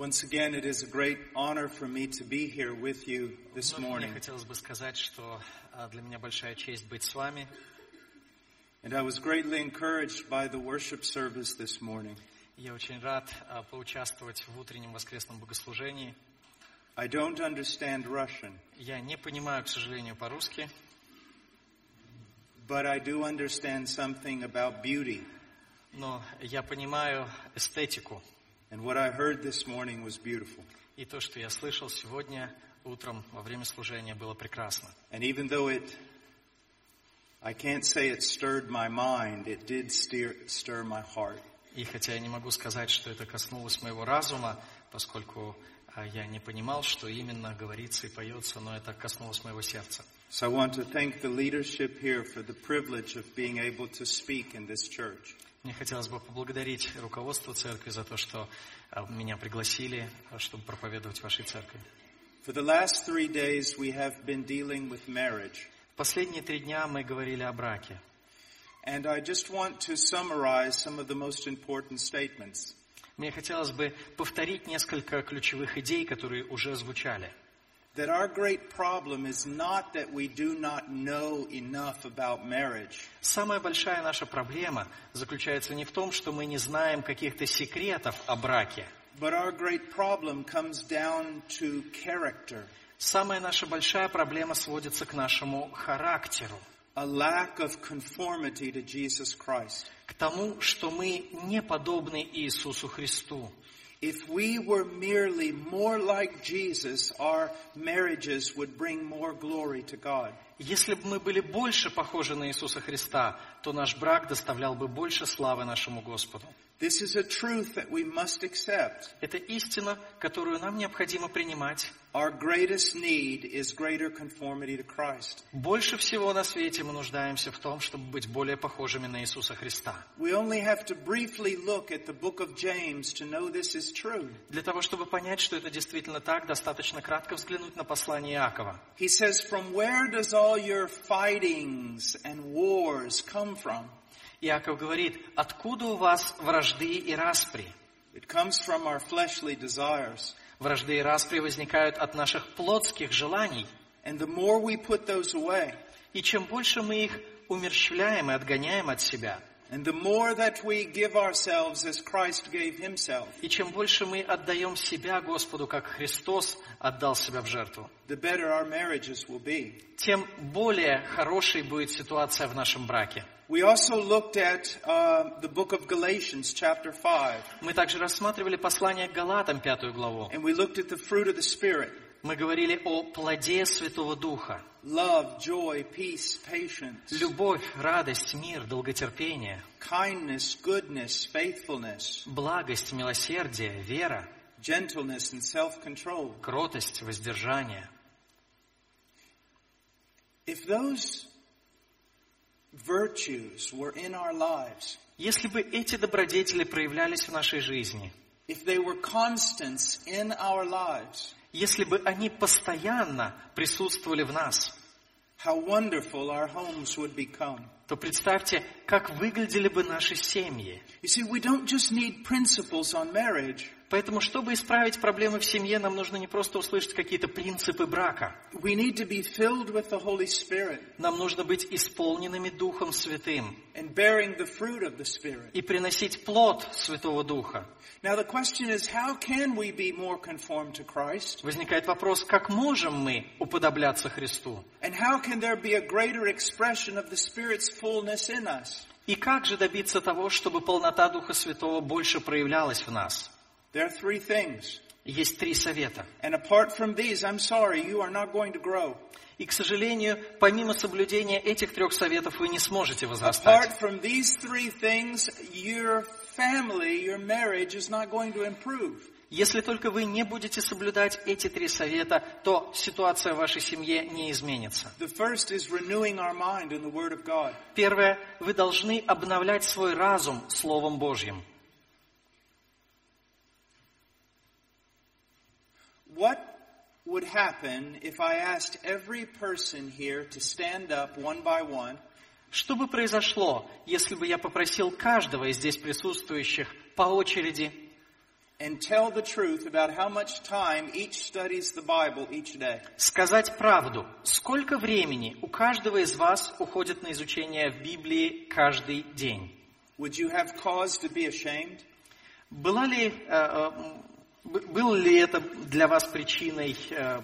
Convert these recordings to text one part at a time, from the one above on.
Once again, it is a great honor for me to be here with you this Вновь мне morning. хотелось бы сказать, что а, для меня большая честь быть с вами. And I was greatly encouraged by the worship service this morning. Я очень рад а, поучаствовать в утреннем воскресном богослужении. I don't understand Russian, Я не понимаю, к сожалению, по-русски, but I do understand something about beauty. но я понимаю эстетику. And what I heard this morning was beautiful. И то, что я слышал сегодня утром во время служения, было прекрасно. And even though it, I can't say it stirred my mind, it did steer, stir my heart. И хотя я не могу сказать, что это коснулось моего разума, поскольку а, я не понимал, что именно говорится и поется, но это коснулось моего сердца. So I want to thank the leadership here for the privilege of being able to speak in this church. Мне хотелось бы поблагодарить руководство церкви за то, что а, меня пригласили, а, чтобы проповедовать в вашей церкви. For the last three days, we have been dealing with marriage. В последние три дня мы говорили о браке. And I just want to summarize some of the most important statements. Мне хотелось бы повторить несколько ключевых идей, которые уже звучали. That our great problem is not that we do not know enough about marriage, Самая большая наша проблема заключается не в том, что мы не знаем каких-то секретов о браке. but our great problem comes down to character, Самая наша большая проблема сводится к нашему характеру, a lack of conformity to Jesus Christ. к тому, что мы не подобны Иисусу Христу. If we were merely more like Jesus, our marriages would bring more glory to God. Если бы мы были больше похожи на Иисуса Христа, то наш брак доставлял бы больше славы нашему Господу. This is a truth that we must accept. Это истина, которую нам необходимо принимать. Our greatest need is greater conformity to Christ. Больше всего на свете мы нуждаемся в том, чтобы быть более похожими на Иисуса Христа. We only have to briefly look at the book of James to know this is true. Для того, чтобы понять, что это действительно так, достаточно кратко взглянуть на послание Иакова. He says, From where does all your fightings and wars come from? Иаков говорит, откуда у вас вражды и распри? It comes from our fleshly desires. Вражды и распри возникают от наших плотских желаний. And the more we put those away, И чем больше мы их умерщвляем и отгоняем от себя, and the more that we give ourselves as Christ gave himself, и чем больше мы отдаем себя Господу, как Христос отдал себя в жертву, the better our marriages will be. тем более хорошей будет ситуация в нашем браке. We also looked at uh, the book of Galatians, chapter 5, Мы также рассматривали послание к Галатам, пятую главу. and we looked at the fruit of the Spirit Мы говорили о плоде Святого Духа. love, joy, peace, patience, Любовь, радость, мир, долготерпение, kindness, goodness, faithfulness, благость, милосердие, вера, gentleness, and self control. кротость, воздержание. If those virtues were in our lives, Если бы эти добродетели проявлялись в нашей жизни, if they were constants in our lives, если бы они постоянно присутствовали в нас, how wonderful our homes would become. то представьте, как выглядели бы наши семьи. You see, we don't just need principles on marriage. Поэтому, чтобы исправить проблемы в семье, нам нужно не просто услышать какие-то принципы брака. We need to be filled with the Holy Spirit Нам нужно быть исполненными Духом Святым and bearing the fruit of the Spirit. и приносить плод Святого Духа. Now the question is, how can we be more conformed to Christ? Возникает вопрос, как можем мы уподобляться Христу? And how can there be a greater expression of the Spirit's fullness in us? И как же добиться того, чтобы полнота Духа Святого больше проявлялась в нас? There are three things. Есть три совета. And apart from these, I'm sorry, you are not going to grow. И, к сожалению, помимо соблюдения этих трех советов вы не сможете Apart возрастать. from these three things, your family, your marriage is not going to improve. Если только вы не будете соблюдать эти три совета, то ситуация в вашей семье не изменится. Первое, вы должны обновлять свой разум Словом Божьим. What would happen if I asked every person here to stand up one by one Что бы произошло, если бы я попросил каждого из здесь присутствующих по очереди and tell the truth about how much time each studies the Bible each day. Сказать правду. Сколько времени у каждого из вас уходит на изучение в Библии каждый день? Would you have cause to be ashamed? Была ли, э, э, было ли это для вас причиной э,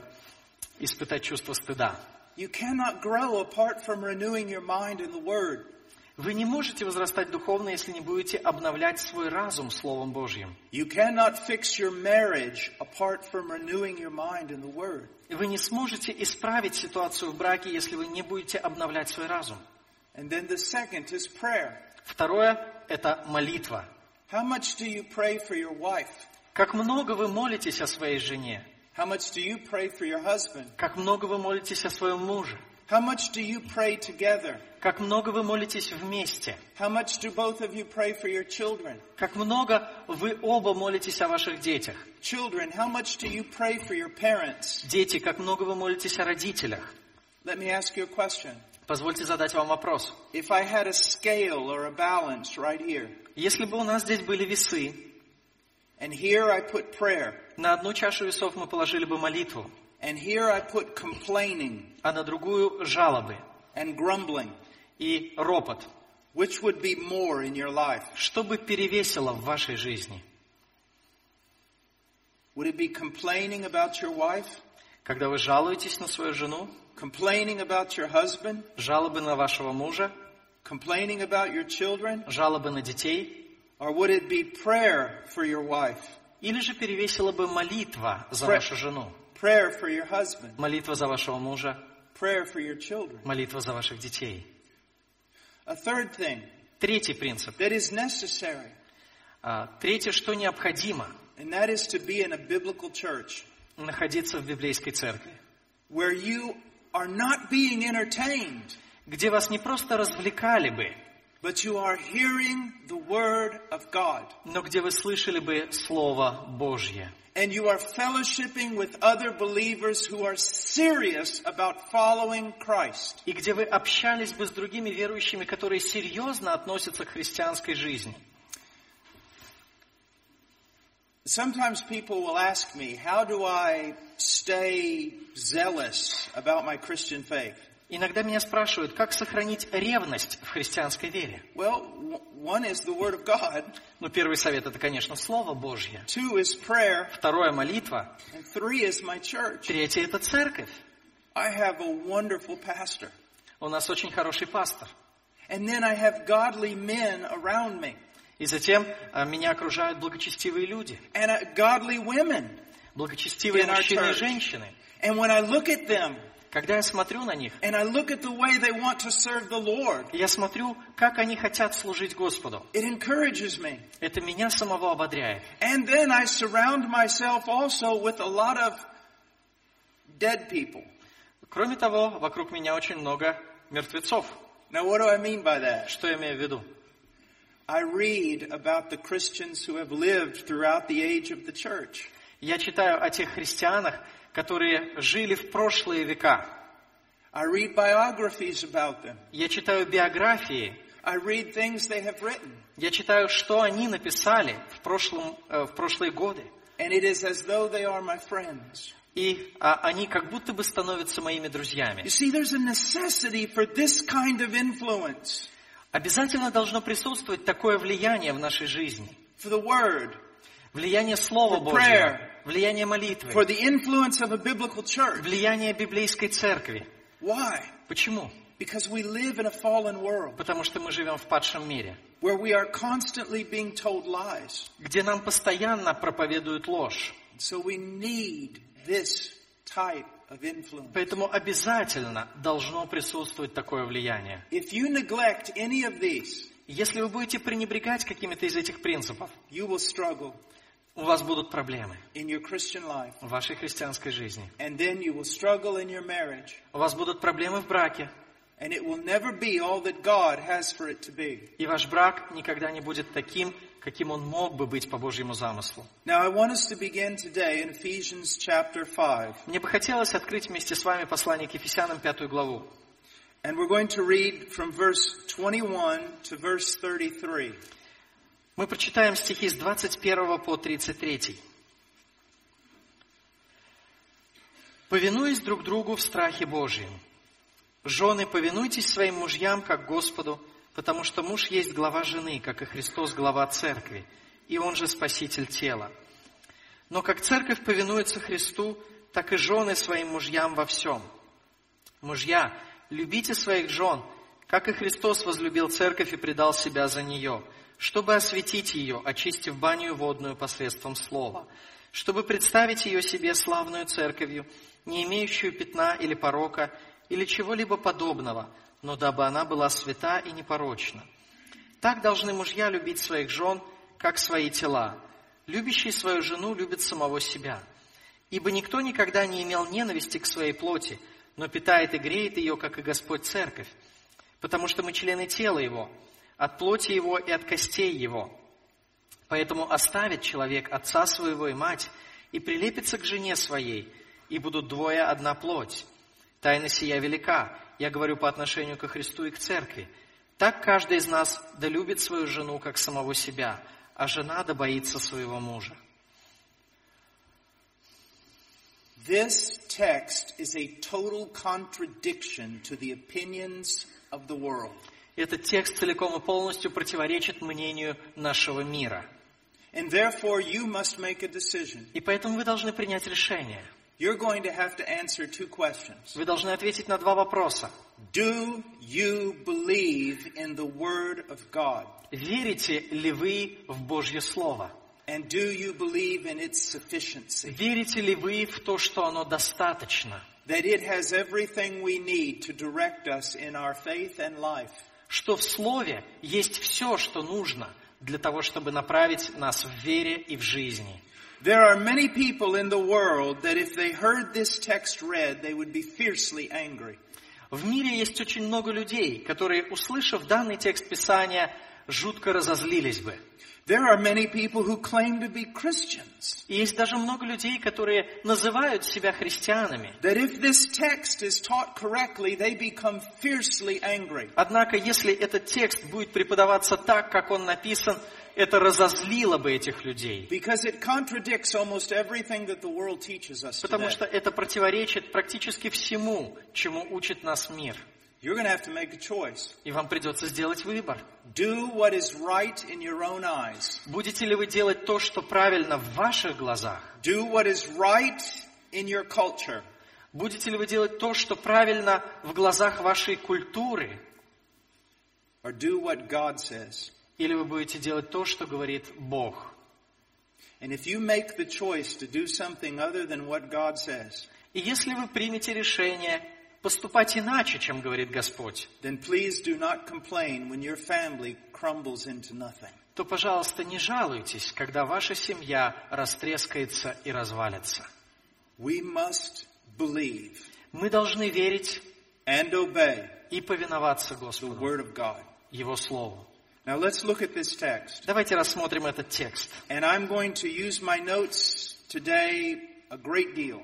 испытать чувство стыда? You cannot grow apart from renewing your mind in the Word. Вы не можете возрастать духовно, если не будете обновлять свой разум Словом Божьим. You cannot fix your marriage apart from renewing your mind in the Word. Вы не сможете исправить ситуацию в браке, если вы не будете обновлять свой разум. And then the second is prayer. Второе – это молитва. How much do you pray for your wife? Как много вы молитесь о своей жене? How much do you pray for your husband? Как много вы молитесь о своем муже? How much do you pray together? Как много вы молитесь вместе? How much do both of you pray for your children? Как много вы оба молитесь о ваших детях? Children, how much do you pray for your parents? Дети, как много вы молитесь о родителях? Let me ask you a question. Позвольте задать вам вопрос. If I had a scale or a balance right here, Если бы у нас здесь были весы, and here I put prayer, на одну чашу весов мы положили бы молитву, and here I put complaining а на другую жалобы and grumbling, и ропот, which would be more in your life? что бы перевесило в вашей жизни? Would it be complaining about your wife? Когда вы жалуетесь на свою жену, Complaining about your husband? жалобы на вашего мужа, Complaining about your children? жалобы на детей, Or would it be prayer for your wife? или же перевесила бы молитва за вашу жену, Prayer for your husband? молитва за вашего мужа, Prayer for your children? молитва за ваших детей. A third thing Третий принцип. that is necessary, А, Третье, что необходимо and that is to be in a biblical church находиться в библейской церкви, where you are not being entertained, где вас не просто развлекали бы, but you are hearing the word of God. но где вы слышали бы Слово Божье. And you are fellowshipping with other believers who are serious about following Christ. И где вы общались бы с другими верующими, которые серьезно относятся к христианской жизни. Sometimes people will ask me, how do I stay zealous about my Christian faith? Иногда меня спрашивают, как сохранить ревность в христианской вере. Well, one is the Word of God, Ну, первый совет – это, конечно, Слово Божье. two is prayer, Второе – молитва. and three is my church. Третье – это церковь. I have a wonderful pastor. У нас очень хороший пастор. And then I have godly men around me И затем а, меня окружают благочестивые люди. and uh, godly women. Благочестивые мужчины и женщины. And when I look at them Когда я смотрю на них, and I look at the way they want to serve the Lord, я смотрю, как они хотят служить Господу. it encourages me. Это меня самого ободряет. And then I surround myself also with a lot of dead people. Кроме того, вокруг меня очень много мертвецов. Now, what do I mean by that? Что я имею в виду? I read about the Christians who have lived throughout the age of the church. Я читаю о тех христианах, которые жили в прошлые века. I read biographies about them. Я читаю биографии. I read things they have written. Я читаю, что они написали в, прошлом, э, в прошлые годы. And it is as though they are my friends. И а, они как будто бы становятся моими друзьями. You see, there's a necessity for this kind of influence, Обязательно должно присутствовать такое влияние в нашей жизни. for the Word, Влияние Слова For Божьего, prayer. влияние молитвы, for the influence of a biblical church. влияние библейской церкви. Why? Почему? Because we live in a fallen world Потому что мы живем в падшем мире, where we are constantly being told lies. где нам постоянно проповедуют ложь. So we need this type of influence. Поэтому обязательно должно присутствовать такое влияние. If you neglect any of these, Если вы будете пренебрегать какими-то из этих принципов, you will struggle у вас будут проблемы in your Christian life. в вашей христианской жизни. And then you will struggle in your marriage. У вас будут проблемы в браке, And it will never be all that God has for it to be. и ваш брак никогда не будет таким, каким он мог бы быть по Божьему замыслу. Now I want us to begin today in Ephesians chapter 5. Мне бы хотелось открыть вместе с вами послание к Ефесянам, пятую главу. And we're going to read from verse 21 to verse 33. Мы прочитаем стихи с 21 по 33. «Повинуясь друг другу в страхе Божьем. Жены, повинуйтесь своим мужьям, как Господу, потому что муж есть глава жены, как и Христос глава церкви, и он же спаситель тела. Но как церковь повинуется Христу, так и жены своим мужьям во всем. Мужья, любите своих жен, как и Христос возлюбил церковь и предал себя за нее, чтобы осветить ее, очистив баню водную посредством слова, чтобы представить ее себе славную церковью, не имеющую пятна или порока, или чего-либо подобного, но дабы она была свята и непорочна. Так должны мужья любить своих жен, как свои тела. Любящий свою жену любит самого себя. Ибо никто никогда не имел ненависти к своей плоти, но питает и греет ее, как и Господь Церковь. Потому что мы члены тела Его, от плоти Его и от костей Его. Поэтому оставит человек отца своего и мать, и прилепится к жене своей, и будут двое одна плоть. Тайна сия велика, я говорю по отношению ко Христу и к церкви. Так каждый из нас да любит свою жену, как самого себя, а жена да боится своего мужа. This text is a total contradiction to the opinions of the world. Этот текст целиком и полностью противоречит мнению нашего мира. And therefore you must make a decision. И поэтому вы должны принять решение. You're going to have to answer two questions. Вы должны ответить на два вопроса. Do you believe in the Word of God? Верите ли вы в Божье Слово? And do you believe in its sufficiency? Верите ли вы в то, что оно достаточно? That it has everything we need to direct us in our faith and life? Что в Слове есть все, что нужно для того, чтобы направить нас в вере и в жизни? There are many people in the world that if they heard this text read, they would be fiercely angry. В мире есть очень много людей, которые, услышав данный текст Писания, жутко разозлились бы. There are many people who claim to be Christians. И есть даже много людей, которые называют себя христианами. That if this text is taught correctly, they become fiercely angry. Однако, если этот текст будет преподаваться так, как он написан, это разозлило бы этих людей. Потому что это противоречит практически всему, чему учит нас мир. You're going to have to make a choice. И вам придется сделать выбор. Do what is right in your own eyes. Будете ли вы делать то, что правильно в ваших глазах? Do what is right in your culture. Будете ли вы делать то, что правильно в глазах вашей культуры? Or do what God says. Или вы будете делать то, что говорит Бог? And if you make the choice to do something other than what God says, И если вы примете решение поступать иначе, чем говорит Господь, then please do not complain when your family crumbles into nothing. то, пожалуйста, не жалуйтесь, когда ваша семья растрескается и развалится. We must believe Мы должны верить and obey и повиноваться the Господу, Word of God. Его Слову. Now let's look at this text. Давайте рассмотрим этот текст. And I'm going to use my notes today a great deal.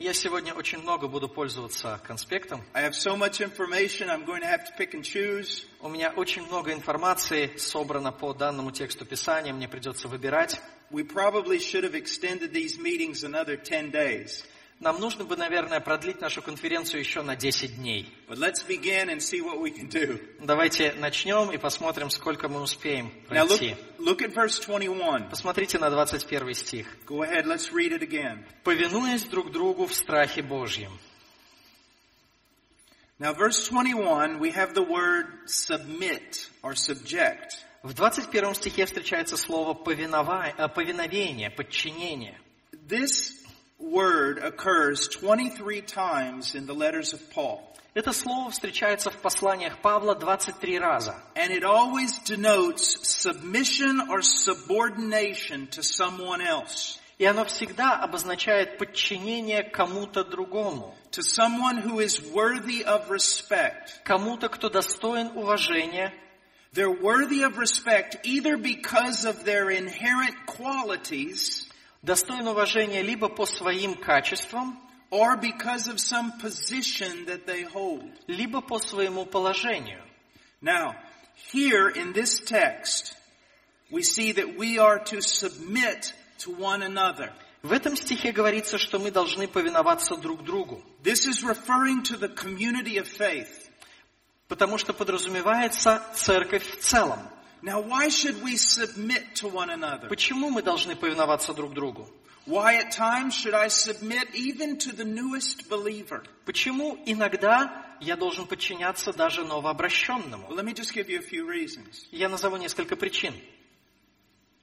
Я сегодня очень много буду пользоваться конспектом. I have so much information, I'm going to have to pick and choose. У меня очень много информации собрано по данному тексту Писания, мне придется выбирать. We probably should have extended these meetings another 10 days. Нам нужно бы, наверное, продлить нашу конференцию еще на 10 дней. Давайте начнем и посмотрим, сколько мы успеем look, пройти. look at verse 21. Посмотрите на 21 стих. Go ahead, let's read it again. «Повинуясь друг другу в страхе Божьем». Now verse 21, we have the word submit or subject. В 21 стихе встречается слово «повинова- э, «повиновение», «подчинение». This word occurs 23 times in the letters of Paul. Это слово встречается в посланиях Павла 23 раза. And it always denotes submission or subordination to someone else. И оно всегда обозначает подчинение кому-то другому, To someone who is worthy of respect. кому-то, кто достоин уважения, They're worthy of respect either because of their inherent qualities достоин уважения либо по своим качествам, or because of some position that they hold. либо по своему положению. Now, here in this text, we see that we are to submit to one another. В этом стихе говорится, что мы должны повиноваться друг другу, This is referring to the community of faith. потому что подразумевается церковь в целом. Now, why should we submit to one another? Почему мы должны повиноваться друг другу? Why at times should I submit even to the newest believer? Почему иногда я должен подчиняться даже новообращенному? Well, let me just give you a few reasons. Я назову несколько причин.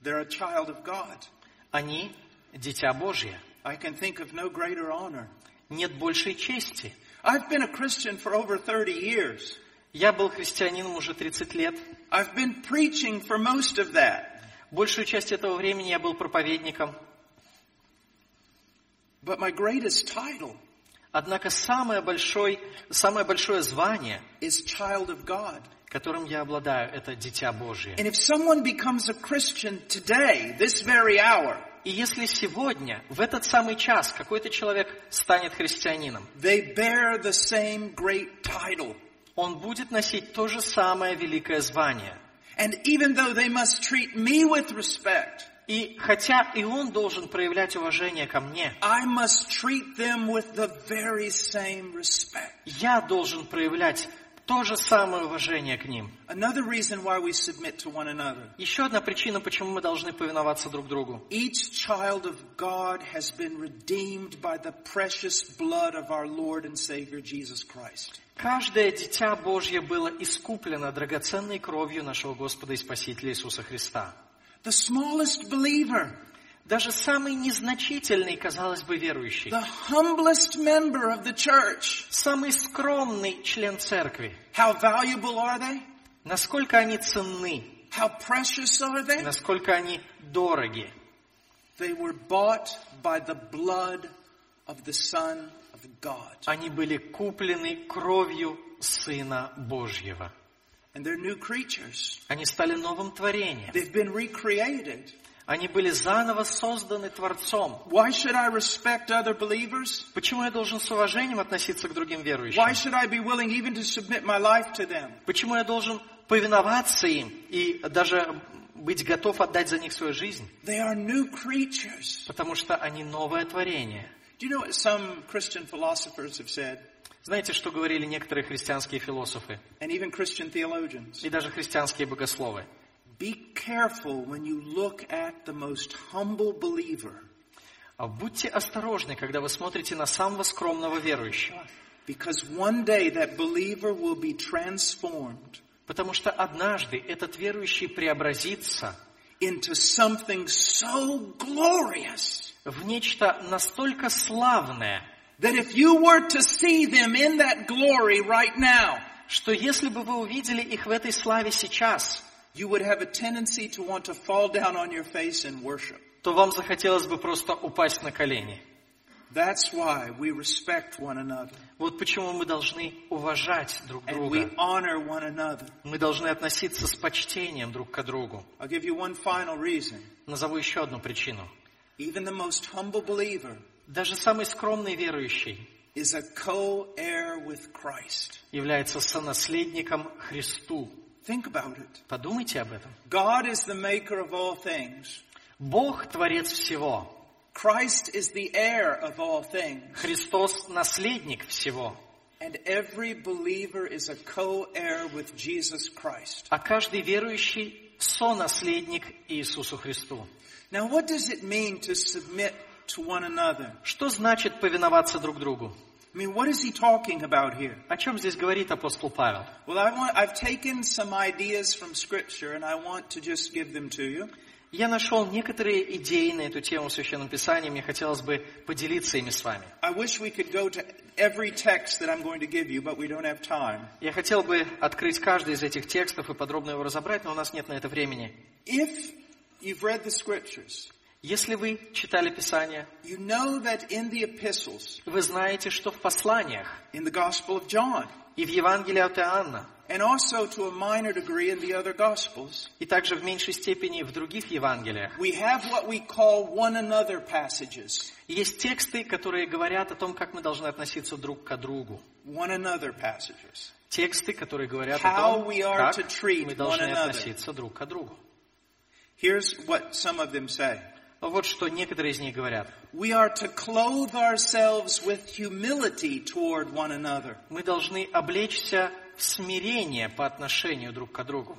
They're a child of God. Они – дитя Божье. I can think of no greater honor. Нет большей чести. I've been a Christian for over 30 years. Я был христианином уже 30 лет. I've been preaching for most of that. Большую часть этого времени я был проповедником. But my greatest title Однако самое большое, самое большое звание, is child of God. которым я обладаю, это Дитя Божье. And if someone becomes a Christian today, this very hour, И если сегодня, в этот самый час, какой-то человек станет христианином, they bear the same great title. Он будет носить то же самое великое звание. And even though they must treat me with respect, И хотя и он должен проявлять уважение ко мне, I must treat them with the very same respect. я должен проявлять то же самое уважение к ним. Another reason why we submit to one another. Еще одна причина, почему мы должны повиноваться друг другу. Each child of God has been redeemed by the precious blood of our Lord and Savior Jesus Christ. Каждое дитя Божье было искуплено драгоценной кровью нашего Господа и Спасителя Иисуса Христа. The smallest believer, Даже самый незначительный, казалось бы, верующий, the humblest member of the church, самый скромный член церкви, how valuable are they? насколько они ценны, How precious are they? насколько они дороги. They were bought by the blood of the Son. Они были куплены кровью Сына Божьего. Они стали новым творением. Они были заново созданы Творцом. Почему я должен с уважением относиться к другим верующим? Почему я должен повиноваться им и даже быть готов отдать за них свою жизнь? Потому что они новое творение. Do you know what some Christian philosophers have said? Знаете, что говорили некоторые христианские философы And even Christian theologians? и даже христианские богословы? Be careful when you look at the most humble believer А Будьте осторожны, когда вы смотрите на самого скромного верующего. because one day that believer will be transformed Потому что однажды этот верующий преобразится into something so glorious в нечто настолько славное, that if you were to see them in that glory right now, что если бы вы увидели их в этой славе сейчас, you would have a tendency to want to fall down on your face and worship. то вам захотелось бы просто упасть на колени. That's why we respect one another Вот почему мы должны уважать друг and we друга. honor one another. Мы должны относиться с почтением друг к другу. I'll give you one final reason. Назову еще одну причину. Even the most humble believer Даже самый скромный верующий is a co-heir with Christ. является сонаследником Христу. Think about it. Подумайте об этом. God is the maker of all things. Бог творец всего. Christ is the heir of all things. Христос наследник всего. And every believer is a co-heir with Jesus Christ. А каждый верующий сонаследник Иисусу Христу. Now what does it mean to submit to one another? Что значит повиноваться друг другу? I mean, what is he talking about here? О чем здесь говорит апостол Павел? Well, I want, I've taken some ideas from scripture and I want to just give them to you. Я нашел некоторые идеи на эту тему в Священном Писании, мне хотелось бы поделиться ими с вами. Я хотел бы открыть каждый из этих текстов и подробно его разобрать, но у нас нет на это времени. Если вы читали Писание, you know that in the epistles, вы знаете, что в посланиях in the Gospel of John, и в Евангелии от Иоанна, and also to a minor degree in the other Gospels, и также в меньшей степени в других Евангелиях, we have what we call one another passages. есть тексты, которые говорят о том, как мы должны относиться друг к другу. One another passages. Тексты, которые говорят How о том, we are как to treat мы должны one another. относиться друг к другу. Here's what some of them say. Вот что некоторые из них говорят. We are to clothe ourselves with humility toward one another. Мы должны облечься в смирение по отношению друг к другу.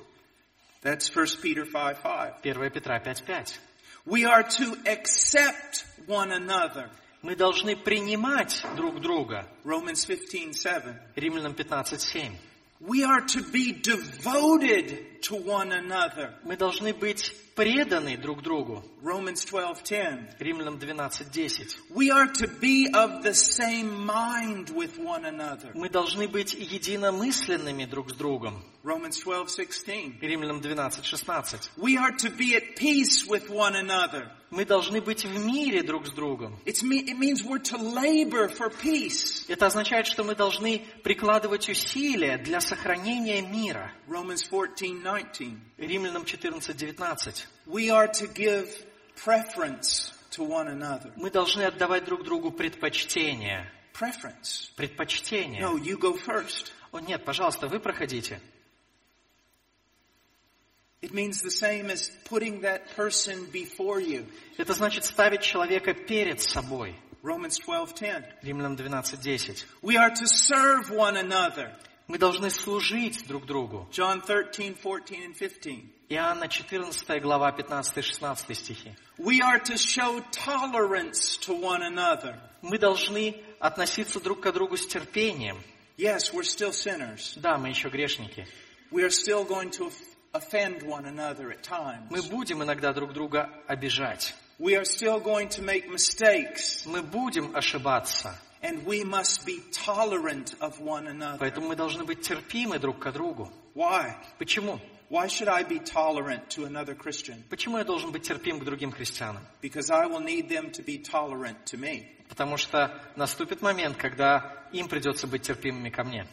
That's 1 Peter 5 5. 1 Петра 5.5. We are to accept one another. Мы должны принимать друг друга. Romans 15 7. Римлянам 15.7. We are to be devoted to one another. Мы должны быть преданы друг другу. Romans 12:10. Римлянам 12.10. We are to be of the same mind with one another. Мы должны быть единомысленными друг с другом. Romans 12:16. Римлянам 12.16. We are to be at peace with one another. Мы должны быть в мире друг с другом. Это означает, что мы должны прикладывать усилия для сохранения мира. Romans 14:19. Римлянам 14.19. We are to give preference to one another. Мы должны отдавать друг другу предпочтение. Preference. Предпочтение. No, you go first. О, нет, пожалуйста, вы проходите. It means the same as putting that person before you. Это значит ставить человека перед собой. Romans 12:10. Римлянам 12.10. We are to serve one another. Мы должны служить друг другу. John 13, 14, and 15. Иоанна 14 глава 15-16 стихи. We are to show tolerance to one another. Мы должны относиться друг к другу с терпением. Yes, we're still sinners. Да, мы еще грешники. We are still going to offend one another at Мы times. будем иногда друг друга обижать. We are still going to make mistakes. Мы будем ошибаться. And we must be tolerant of one another. Поэтому мы должны быть терпимы друг к другу. Why? Почему? Why should I be tolerant to another Christian? Почему я должен быть терпим к другим христианам? Because I will need them to be tolerant to me. Потому что наступит момент, когда им придется быть терпимыми ко мне.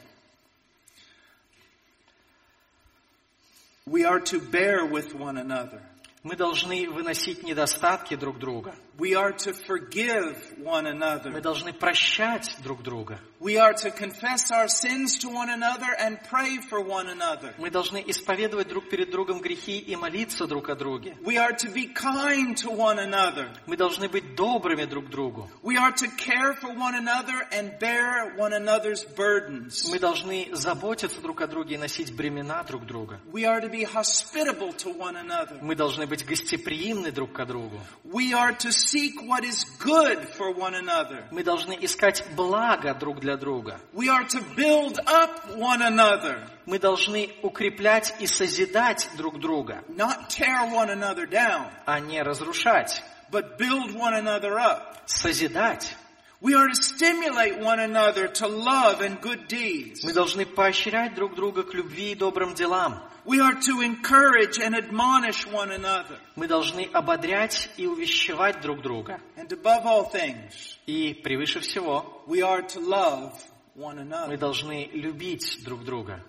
We are to bear with one another. Мы должны выносить недостатки друг друга. We are to forgive one Мы another. должны прощать друг друга. We are to confess our sins to one another and pray for one another. Мы должны исповедовать друг перед другом грехи и молиться друг о друге. We are to be kind to one another. Мы должны быть добрыми друг к другу. We are to care for one another and bear one another's burdens. Мы должны заботиться друг о друге и носить бремена друг друга. We are to be hospitable to one another. Мы должны быть гостеприимны друг к другу. We are to seek what is good for one another. Мы должны искать благо друг для друга. We are to build up one another, Мы должны укреплять и созидать друг друга, not tear one another down, а не разрушать. but build one another up. Созидать. We are to stimulate one another to love and good deeds. Мы должны поощрять друг друга к любви и добрым делам. We are to encourage and admonish one another. Мы должны ободрять и увещевать друг друга. And above all things, И превыше всего, we are to love one мы another. должны любить друг друга.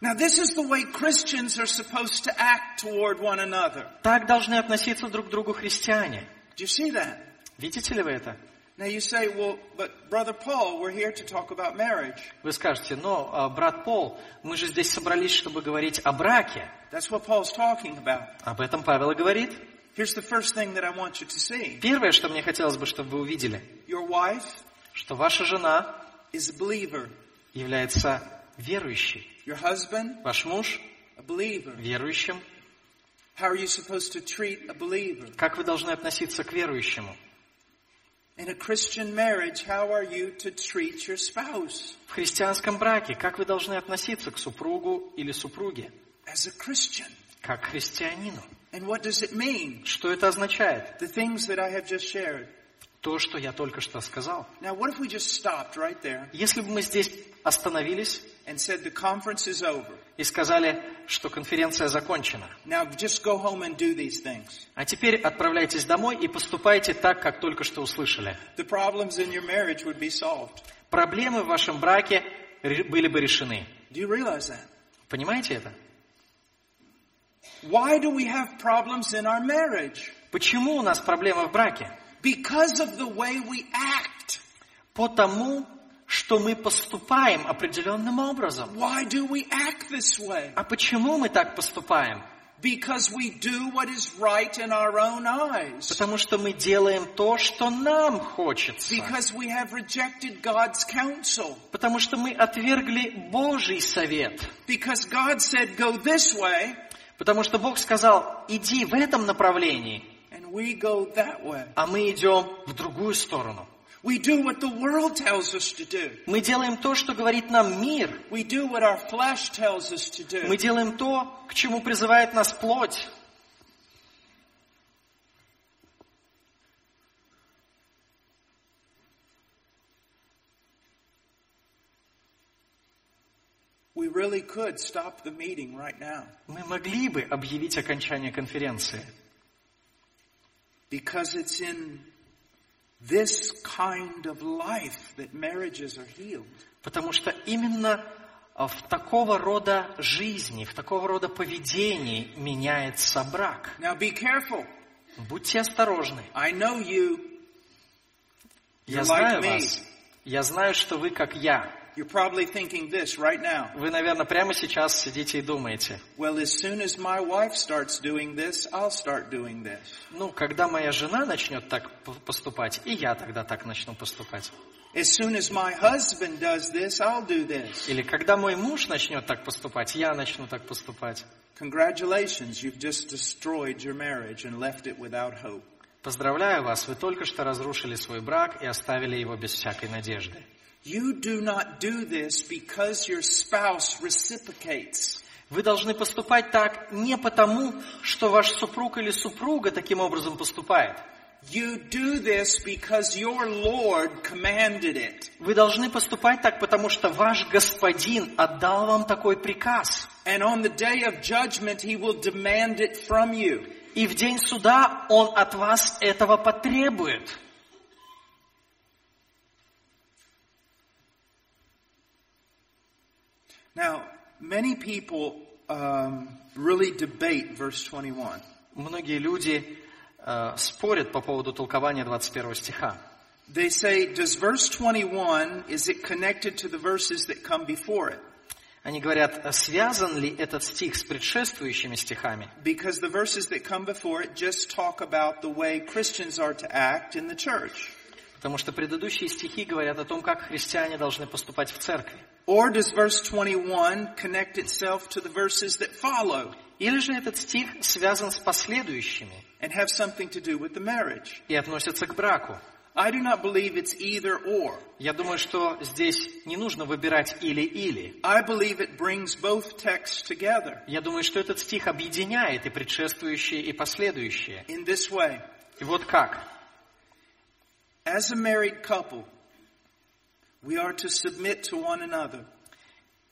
Now this is the way Christians are supposed to act toward one another. Так должны относиться друг к другу христиане. Do you see that? Видите ли вы это? Now you say, well, but Brother Paul, we're here to talk about marriage. Вы скажете, но, а, брат Пол, мы же здесь собрались, чтобы говорить о браке. Об этом Павел и говорит. Первое, что мне хотелось бы, чтобы вы увидели, что ваша жена является верующей. Ваш муж верующим. Как вы должны относиться к верующему? In a Christian marriage, how are you to treat your spouse В христианском браке как вы должны относиться к супругу или супруге? as a Christian? Как христианину. And what does it mean? Что это означает? The things that I have just shared. То, что я только что сказал. Now, what if we just stopped right there Если бы мы здесь остановились and said the conference is over? и сказали, что конференция закончена, Now, just go home and do these things. а теперь отправляйтесь домой и поступайте так, как только что услышали. The problems in your marriage would be solved. Проблемы в вашем браке были бы решены. Do you realize that? Понимаете это? Why do we have problems in our marriage? Почему у нас проблема в браке? Because of the way we act. Потому, что мы поступаем определенным образом. Why do we act this way? А почему мы так поступаем? Because we do what is right in our own eyes. Потому что мы делаем то, что нам хочется. Because we have rejected God's counsel. Потому что мы отвергли Божий совет. Because God said, go this way, Потому что Бог сказал, иди в этом направлении, and we go that way. а мы идем в другую сторону. We do what the world tells us to do. Мы делаем то, что говорит нам мир. We do what our flesh tells us to do. Мы делаем то, к чему призывает нас плоть. We really could stop the meeting right now. Мы могли бы объявить окончание конференции. Because it's in this kind of life that marriages are healed. Потому что именно а, в такого рода жизни, в такого рода поведении меняется брак. Now be careful. Будьте осторожны. I know you. Я знаю like me. вас. Я знаю, что вы как я. You're probably thinking this right now. Вы, наверное, прямо сейчас сидите и думаете, Well, as soon as my wife starts doing this, I'll start doing this. ну, когда моя жена начнет так поступать, и я тогда так начну поступать. As soon as my husband does this, I'll do this. Или когда мой муж начнет так поступать, я начну так поступать. Congratulations, you've just destroyed your marriage and left it without hope. Поздравляю вас, вы только что разрушили свой брак и оставили его без всякой надежды. You do not do this because your spouse reciprocates. Вы должны поступать так не потому, что ваш супруг или супруга таким образом поступает. You do this because your Lord commanded it. Вы должны поступать так, потому что ваш господин отдал вам такой приказ. And on the day of judgment, He will demand it from you. И в день суда он от вас этого потребует. Now, many people um, really debate verse 21. Многие люди э, спорят по поводу толкования 21 стиха. They say, does verse 21, is it connected to the verses that come before it? Они говорят, а связан ли этот стих с предшествующими стихами? Because the verses that come before it just talk about the way Christians are to act in the church. Потому что предыдущие стихи говорят о том, как христиане должны поступать в церкви. Or does verse 21 connect itself to the verses that follow Или же этот стих связан с последующими and have something to do with the marriage? и относится к браку. I do not believe it's either or. Я думаю, что здесь не нужно выбирать или-или. I believe it brings both texts together Я думаю, что этот стих объединяет и предшествующие, и последующие. in this way. И вот как. As a married couple, we are to submit to one another.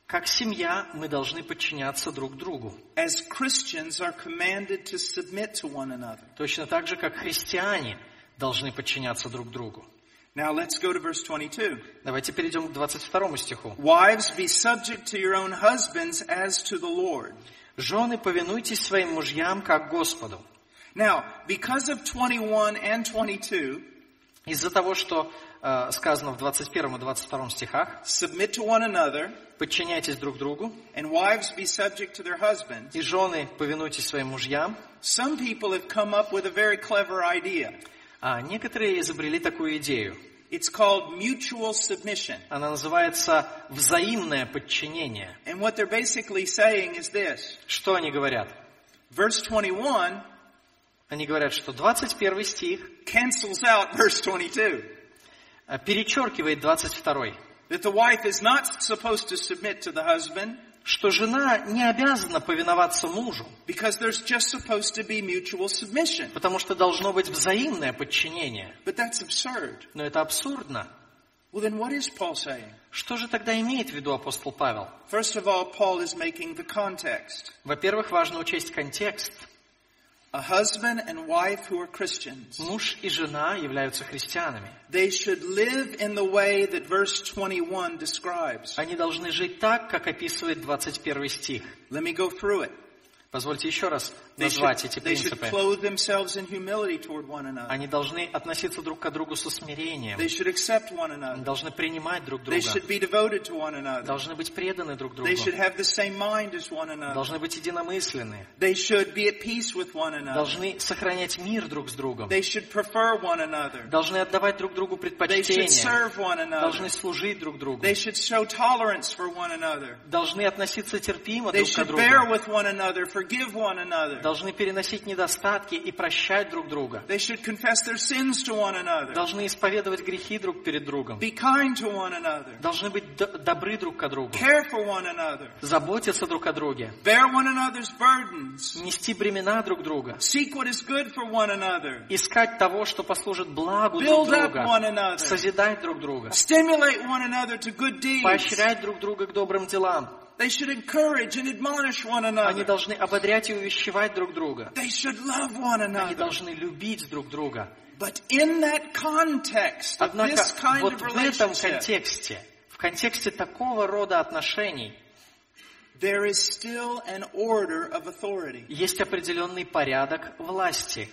Как семья мы должны подчиняться друг другу. As Christians are commanded to submit to one another. Точно так же, как христиане должны подчиняться друг другу. Now let's go to verse 22. Давайте перейдем к 22 стиху. Wives, be subject to your own husbands as to the Lord. «Жены, повинуйтесь своим мужьям, как Господу». Now, because of 21 and 22, Из-за того, что сказано в 21 и 22 стихах, submit to one another, подчиняйтесь друг другу, and wives be subject to their husbands. и жены, повинуйтесь своим мужьям. Some people have come up with a very clever idea. А некоторые изобрели такую идею. It's called mutual submission. Она называется взаимное подчинение. And what they're basically saying is this. Что они говорят? Verse 21 Они говорят, что 21 стих cancels out verse 22. Э, перечеркивает 22, That the wife is not supposed to submit to the husband что жена не обязана повиноваться мужу, because there's just supposed to be mutual submission. потому что должно быть взаимное подчинение. But that's absurd. Но это абсурдно. Well, then what is Paul saying? Что же тогда имеет в виду апостол Павел? First of all, Paul is making the context. Во-первых, важно учесть контекст. A husband and wife who are Christians. Муж и жена являются христианами. They should live in the way that verse 21 describes. Они должны жить так, как описывает 21 стих. Let me go through it. Позвольте еще раз They назвать эти they should принципы. clothe themselves in humility toward one another. Они должны относиться друг к другу со смирением. They should accept one Они another. должны принимать друг They друга. should be devoted to one another. Должны быть преданы друг другу. Должны быть единомысленны. Должны сохранять мир друг с другом. Должны отдавать друг другу предпочтение. Должны служить друг другу. Должны относиться терпимо друг к другу. Должны переносить недостатки и прощать друг друга. They should confess their sins to one another. Должны исповедовать грехи друг перед другом. Be kind to one another. Должны быть добры друг к другу. Care for one another. Заботиться друг о друге. Bear one another's burdens. Нести бремена друг друга. Seek what is good for one another. Искать того, что послужит благу друг Build up друга. one another. Созидать друг друга. Stimulate one another to good deeds. Поощрять друг друга к добрым делам. They should encourage and admonish one Они another. должны ободрять и увещевать друг друга. They should love one Они another. должны любить друг друга. But in that context of Однако this kind вот of в этом контексте, в контексте такого рода отношений, there is still an order of authority. есть определенный порядок власти.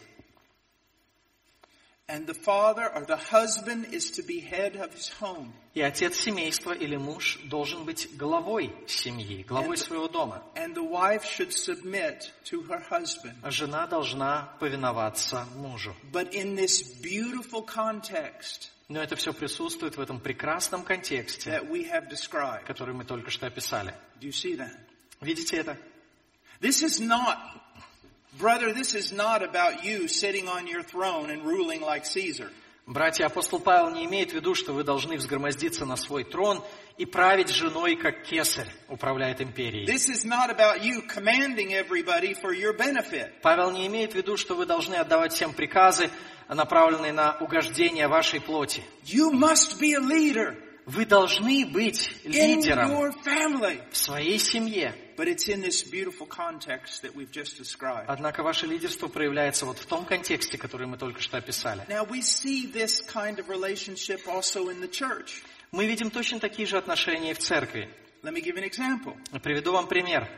And the father or the husband is to be head of his home. И отец семейства или муж должен быть главой семьи, главой своего дома. And the wife should submit to her husband. А жена должна повиноваться мужу. But in this beautiful context Но это все присутствует в этом прекрасном контексте, that we have described. который мы только что описали. Do you see that? Видите это? This is not, brother, this is not about you sitting on your throne and ruling like Caesar. Братья, апостол Павел не имеет в виду, что вы должны взгромоздиться на свой трон и править женой, как кесарь управляет империей. This is not about you commanding everybody for your benefit. Павел не имеет в виду, что вы должны отдавать всем приказы, направленные на угождение вашей плоти. You must be a leader Вы должны быть лидером в своей семье. But it's in this beautiful context that we've just described. Однако ваше лидерство проявляется вот в том контексте, который мы только что описали. Now we see this kind of relationship also in the church. Мы видим точно такие же отношения и в церкви. Let me give an example. Приведу вам пример.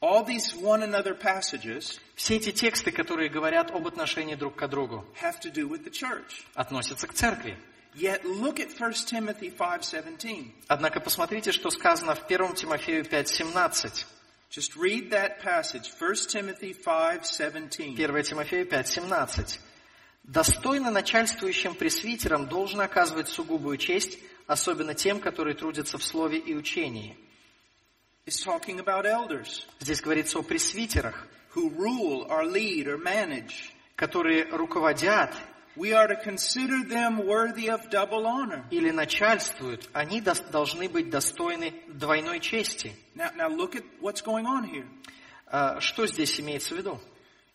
All these one another passages Все эти тексты, которые говорят об отношении друг к другу, have to do with the church. относятся к церкви. Yet look at 1 Timothy 5:17. Однако посмотрите, что сказано в 1 Тимофею 5.17. Just read that passage, 1 Timothy 5:17. 1 Тимофею 5.17. «Достойно начальствующим пресвитерам должно оказывать сугубую честь, особенно тем, которые трудятся в слове и учении». It's talking about elders Здесь говорится о пресвитерах, who rule or lead or manage. которые руководят We are to consider them worthy of double honor. или начальствуют. Они должны быть достойны двойной чести. Now, now look at what's going on here. А, Что здесь имеется в виду?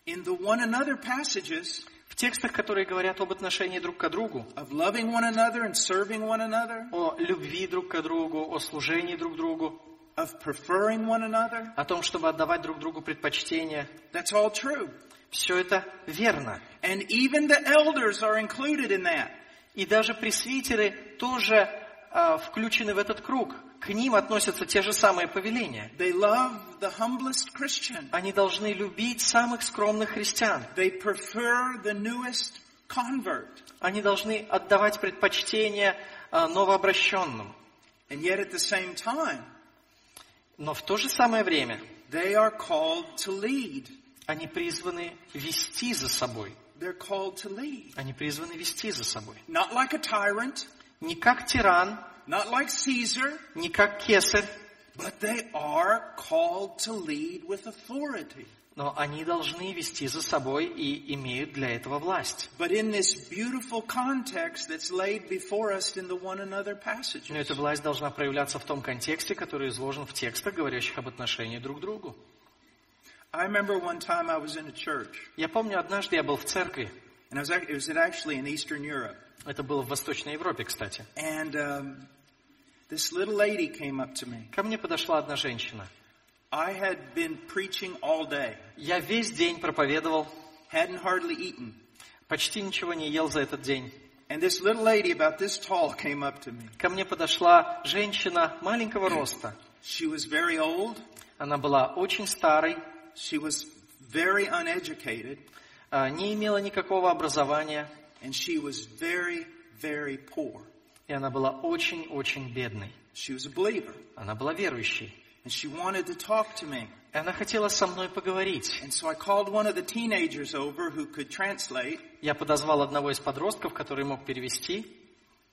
In the one another passages В текстах, которые говорят об отношении друг к другу, of loving one another and serving one another, о любви друг к другу, о служении друг другу, of preferring one another, о том, чтобы отдавать друг другу предпочтения, that's all true. Все это верно. And even the elders are included in that. И даже пресвитеры тоже а, включены в этот круг. К ним относятся те же самые повеления. They love the humblest Christian. Они должны любить самых скромных христиан. They prefer the newest convert. Они должны отдавать предпочтение а, новообращенным. And yet at the same time, Но в то же самое время they are called to lead. Они призваны вести за собой. They're called to lead. Они призваны вести за собой. Not like a tyrant, Не как тиран, not like Caesar, не как кесарь, but they are called to lead with authority. но они должны вести за собой и имеют для этого власть. Но эта власть должна проявляться в том контексте, который изложен в текстах, говорящих об отношении друг к другу. I remember one time I was in a church, Я помню, однажды я был в церкви. and I was, act- it was actually in Eastern Europe. Это было в Восточной Европе, кстати. And um, this little lady came up to me. Ко мне подошла одна женщина. I had been preaching all day, Я весь день проповедовал, hadn't hardly eaten. почти ничего не ел за этот день. And this little lady about this tall came up to me. Ко мне подошла женщина маленького роста. She was very old. Она была очень старой, She was very uneducated, а, не имела никакого образования, and she was very, very poor. и она была очень-очень бедной. She was a believer, Она была верующей. and she wanted to talk to me. И она хотела со мной поговорить. And so I called one of the teenagers over who could translate, Я подозвал одного из подростков, который мог перевести,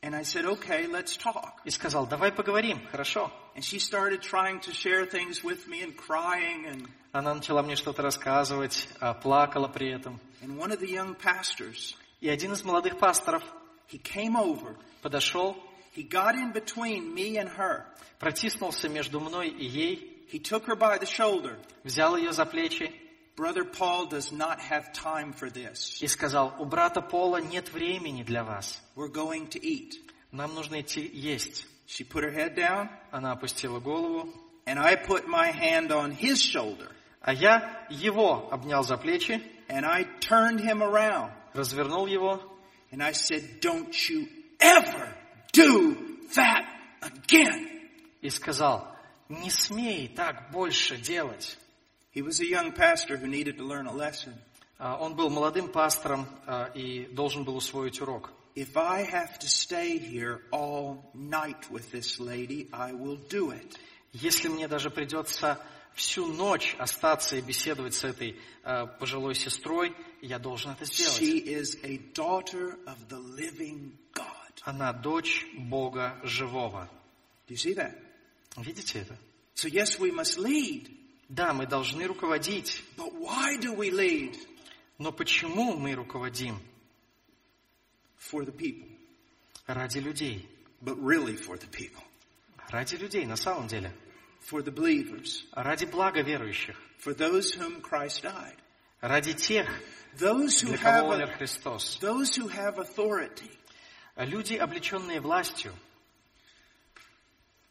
and I said, okay, let's talk. и сказал, давай поговорим, хорошо. And she started trying to share things with me and crying, and, Она начала мне что-то рассказывать, а, плакала при этом. and one of the young pastors, И один из молодых пасторов he came over, подошел, he got in between me and her. протиснулся между мной и ей, He took her by the shoulder. взял ее за плечи Brother Paul does not have time for this. и сказал, у брата Пола нет времени для вас. We're going to eat. Нам нужно идти есть. She put her head down, Она опустила голову, and I put my hand on his shoulder, а я его обнял за плечи, and I turned him around, развернул его and I said, Don't you ever do that again. и сказал, не смей так больше делать. He was a young pastor who needed to learn a lesson. А, Он был молодым пастором а, и должен был усвоить урок. If I have to stay here all night with this lady, I will do it. Если мне даже придется всю ночь остаться и беседовать с этой а, пожилой сестрой, я должен это сделать. She is a daughter of the living God. Она дочь Бога живого. Do you see that? Видите это? So yes, we must lead, Да, мы должны руководить. but why do we lead? Но почему мы руководим? For the people, Ради людей. but really for the people, Ради людей, на самом деле. for the believers, Ради блага верующих. for those whom Christ died, Ради тех, those who для have кого умер a, Христос. those who have authority. Люди, облеченные властью.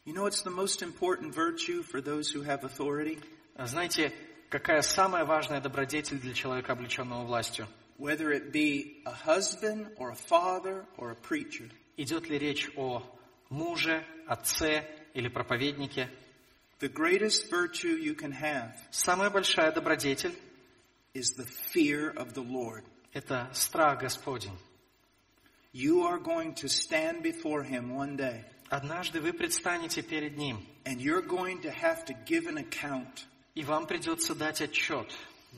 You know, it's the most important virtue for those who have authority. Знаете, какая самая важная добродетель для человека, облеченного властью? Whether it be a husband or a father or a preacher, Идет ли речь о муже, отце или проповеднике? the greatest virtue you can have Самая большая добродетель is the fear of the Lord. – это страх Господень. You are going to stand before Him one day, Однажды вы предстанете перед Ним, and you're going to have to give an account. И вам придется дать отчет.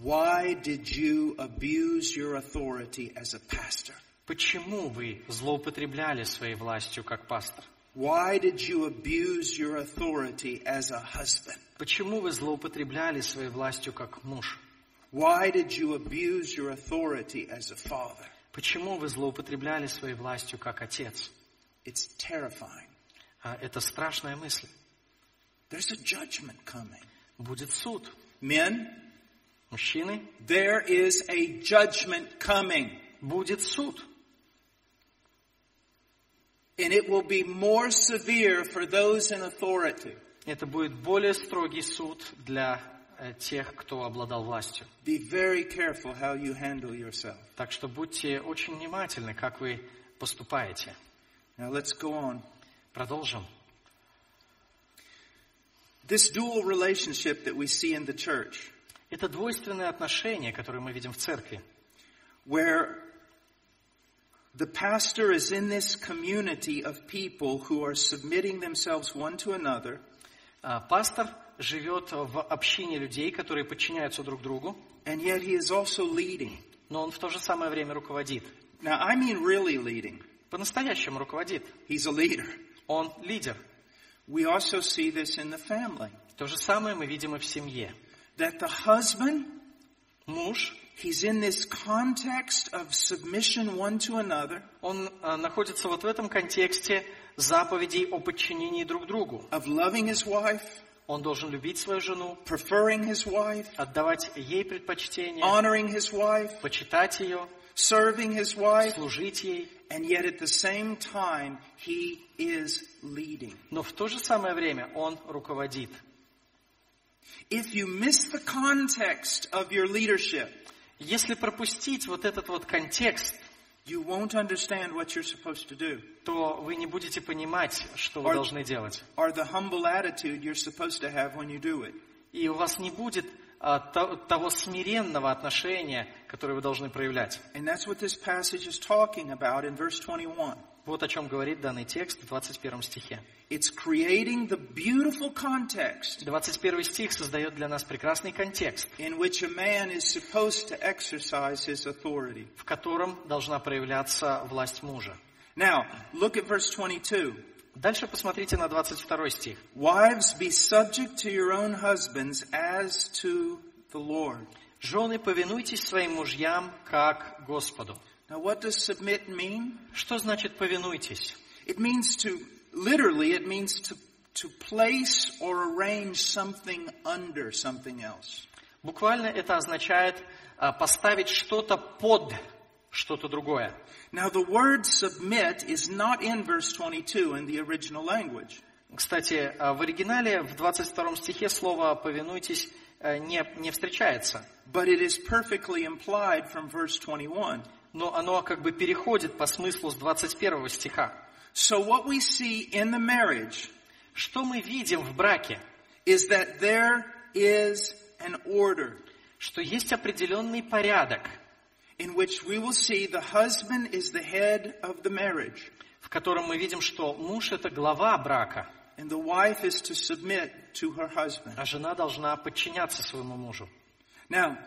Why did you abuse your authority as a pastor? Почему вы злоупотребляли своей властью как пастор? Why did you abuse your authority as a husband? Почему вы злоупотребляли своей властью как муж? Why did you abuse your authority as a father? Почему вы злоупотребляли своей властью как отец? It's terrifying. А это страшная мысль. There's a judgment coming. Будет суд. Men, Мужчины, there is a judgment coming. будет суд. And it will be more severe for those in authority. Это будет более строгий суд для э, тех, кто обладал властью. Be very careful how you handle yourself. Так что будьте очень внимательны, как вы поступаете. Now let's go on. Продолжим. This dual relationship that we see in the church, Это двойственные отношения, которые мы видим в церкви, where the pastor is in this community of people who are submitting themselves one to another, А, Пастор живет в общине людей, которые подчиняются друг другу, and yet he is also leading. но он в то же самое время руководит. Now, I mean really leading. По-настоящему руководит. He's a leader. Он лидер. We also see this in the family. То же самое мы видим и в семье. That the husband, Муж, he's in this context of submission one to another, он а, находится вот в этом контексте заповедей о подчинении друг другу. of loving his wife, Он должен любить свою жену, preferring his wife, отдавать ей предпочтение, honoring his wife, почитать ее, serving his wife, служить ей, and yet at the same time, he is leading. но в то же самое время он руководит. If you miss the context of your leadership, Если пропустить вот этот вот контекст, you won't understand what you're supposed to do, то вы не будете понимать, что вы Or- должны делать. or the humble attitude you're supposed to have when you do it. И у вас не будет а, то- того смиренного отношения, которое вы должны проявлять. And that's what this passage is talking about in verse 21. Вот о чем говорит данный текст в 21 стихе. It's creating the beautiful context 21 стих создает для нас прекрасный контекст, in which a man is supposed to exercise his authority. в котором должна проявляться власть мужа. Now, look at verse 22. Дальше посмотрите на 22 стих. Wives, be subject to your own husbands as to the Lord. «Жены, повинуйтесь своим мужьям, как Господу». Now, what does submit mean? Что значит «повинуйтесь»? It means to, literally, it means to, to place or arrange something under something else. Буквально это означает а, поставить что-то под что-то другое. Now, the word submit is not in verse 22 in the original language. Кстати, а, в оригинале в 22 стихе слово «повинуйтесь» э, не, не встречается, But it is perfectly implied from verse 21. но оно как бы переходит по смыслу с 21 стиха. So what we see in the marriage Что мы видим в браке? is that there is an order Что есть определенный порядок, in which we will see the husband is the head of the marriage в котором мы видим, что муж – это глава брака, and the wife is to submit to her husband. а жена должна подчиняться своему мужу. Now,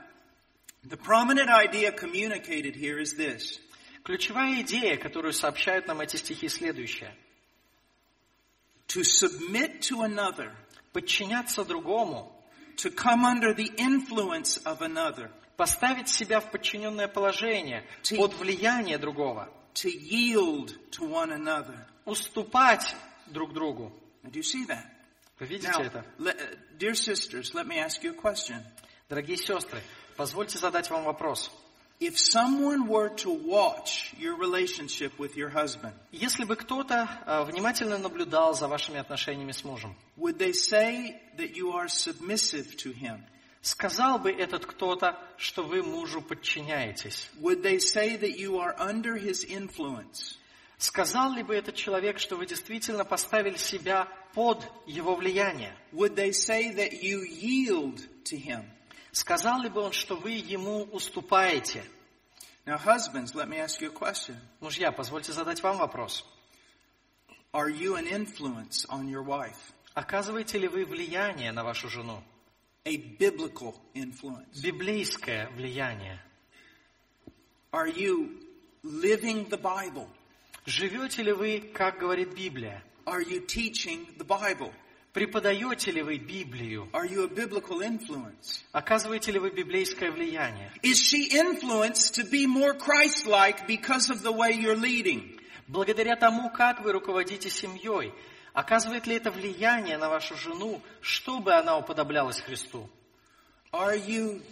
the prominent idea communicated here is this. Ключевая идея, которую сообщают нам эти стихи, следующая. To submit to another, Подчиняться другому, to come under the influence of another, Поставить себя в подчиненное положение, Ти- под влияние другого, to yield to one another. уступать друг другу. Do you see that? Вы видите Now, это? le- uh, dear sisters, let me ask you a question. Дорогие сестры, позвольте задать вам вопрос. If someone were to watch your relationship with your husband, Если бы кто-то э, внимательно наблюдал за вашими отношениями с мужем, would they say that you are submissive to him? Сказал бы этот кто-то, что вы мужу подчиняетесь? Would they say that you are under his influence? Сказал ли бы этот человек, что вы действительно поставили себя под его влияние? Would they say that you yield to him? Сказал ли бы он, что вы ему уступаете? Now, husbands, let me ask you a question. Мужья, позвольте задать вам вопрос. Are you an influence on your wife? Оказываете ли вы влияние на вашу жену? A biblical influence? Библейское влияние. Are you living the Bible? Живете ли вы, как говорит Библия? Are you teaching the Bible? Преподаете ли вы Библию? Are you a biblical influence? Оказываете ли вы библейское влияние? Is she influenced to be more Christ-like because of the way you're leading? Благодаря тому, как вы руководите семьей, оказывает ли это влияние на вашу жену, чтобы она уподоблялась Христу? Are you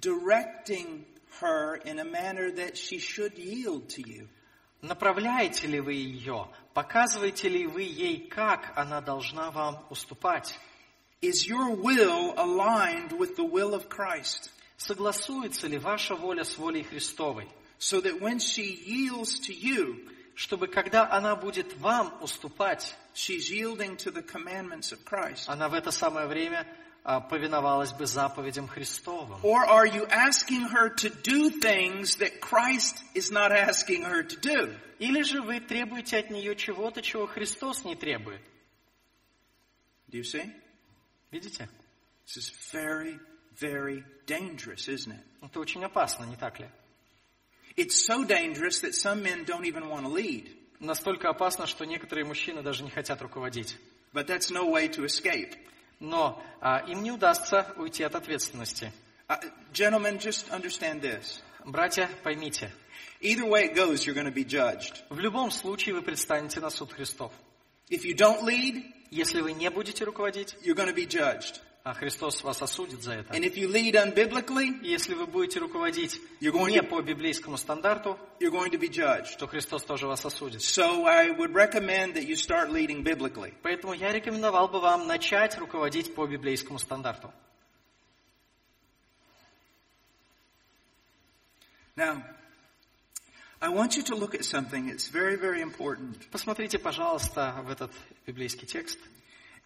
directing her in a manner that she should yield to you? Направляете ли вы ее? Показываете ли вы ей, как она должна вам уступать? Is your will aligned with the will of Christ? Согласуется ли ваша воля с волей Христовой? So that when she yields to you, Чтобы когда она будет вам уступать, she's yielding to the commandments of Christ. она в это самое время а, повиновалась бы заповедям Христовым. Or are you asking her to do things that Christ is not asking her to do? Или же вы требуете от нее чего-то, чего Христос не требует. Do you see? Видите? This is very, very dangerous, isn't it? Это очень опасно, не так ли? It's so dangerous that some men don't even want to lead. Настолько опасно, что некоторые мужчины даже не хотят руководить. But that's no way to escape. Но а, им не удастся уйти от ответственности. Uh, gentlemen, just understand this. Братья, поймите, Either way it goes, you're going to be judged. в любом случае вы предстанете на суд Христов. If you don't lead, Если вы не будете руководить, you're going to be judged. А Христос вас осудит за это. And if you lead unbiblically, Если вы будете руководить You're going не to- по библейскому стандарту, you're going to be judged. то Христос тоже вас осудит. So I would recommend that you start leading biblically. Поэтому я рекомендовал бы вам начать руководить по библейскому стандарту. Now, I want you to look at something. It's very, very important. Посмотрите, пожалуйста, в этот библейский текст.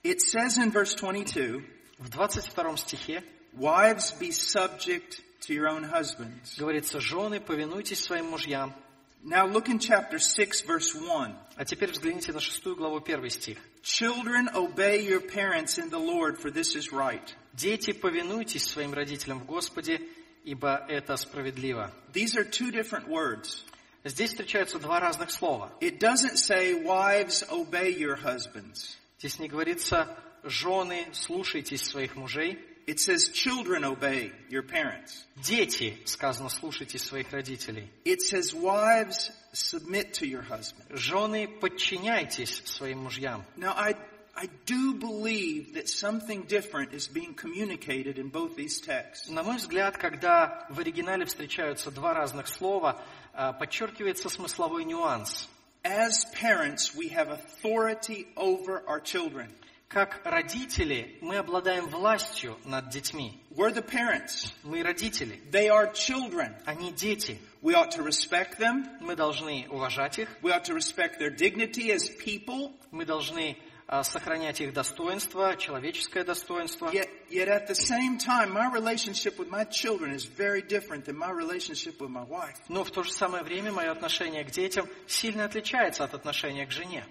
It says in verse 22, В 22 стихе Wives, be subject to your own husbands. Говорится, жены, повинуйтесь своим мужьям. Now look in chapter 6, verse 1. А теперь взгляните на шестую главу, первый стих. Children, obey your parents in the Lord, for this is right. Дети, повинуйтесь своим родителям в Господе, ибо это справедливо. These are two different words. Здесь встречаются два разных слова. It doesn't say, wives, obey your husbands. Здесь не говорится, жены, слушайтесь своих мужей. It says, children, obey your parents. Дети, сказано, слушайтесь своих родителей. It says, wives, submit to your husband. Жены, подчиняйтесь своим мужьям. Now, I, I do believe that something different is being communicated in both these texts. На мой взгляд, когда в оригинале встречаются два разных слова, а, подчеркивается смысловой нюанс. As parents, we have authority over our children. Как родители мы обладаем властью над детьми. We're the parents. Мы родители. They are children. Они дети. We ought to respect them. Мы должны уважать их. We ought to respect their dignity as people. Мы должны а, сохранять их достоинство, человеческое достоинство. Yet, yet at the same time, my relationship with my children is very different than my relationship with my wife. Но в то же самое время мое отношение к детям сильно отличается от отношения к жене.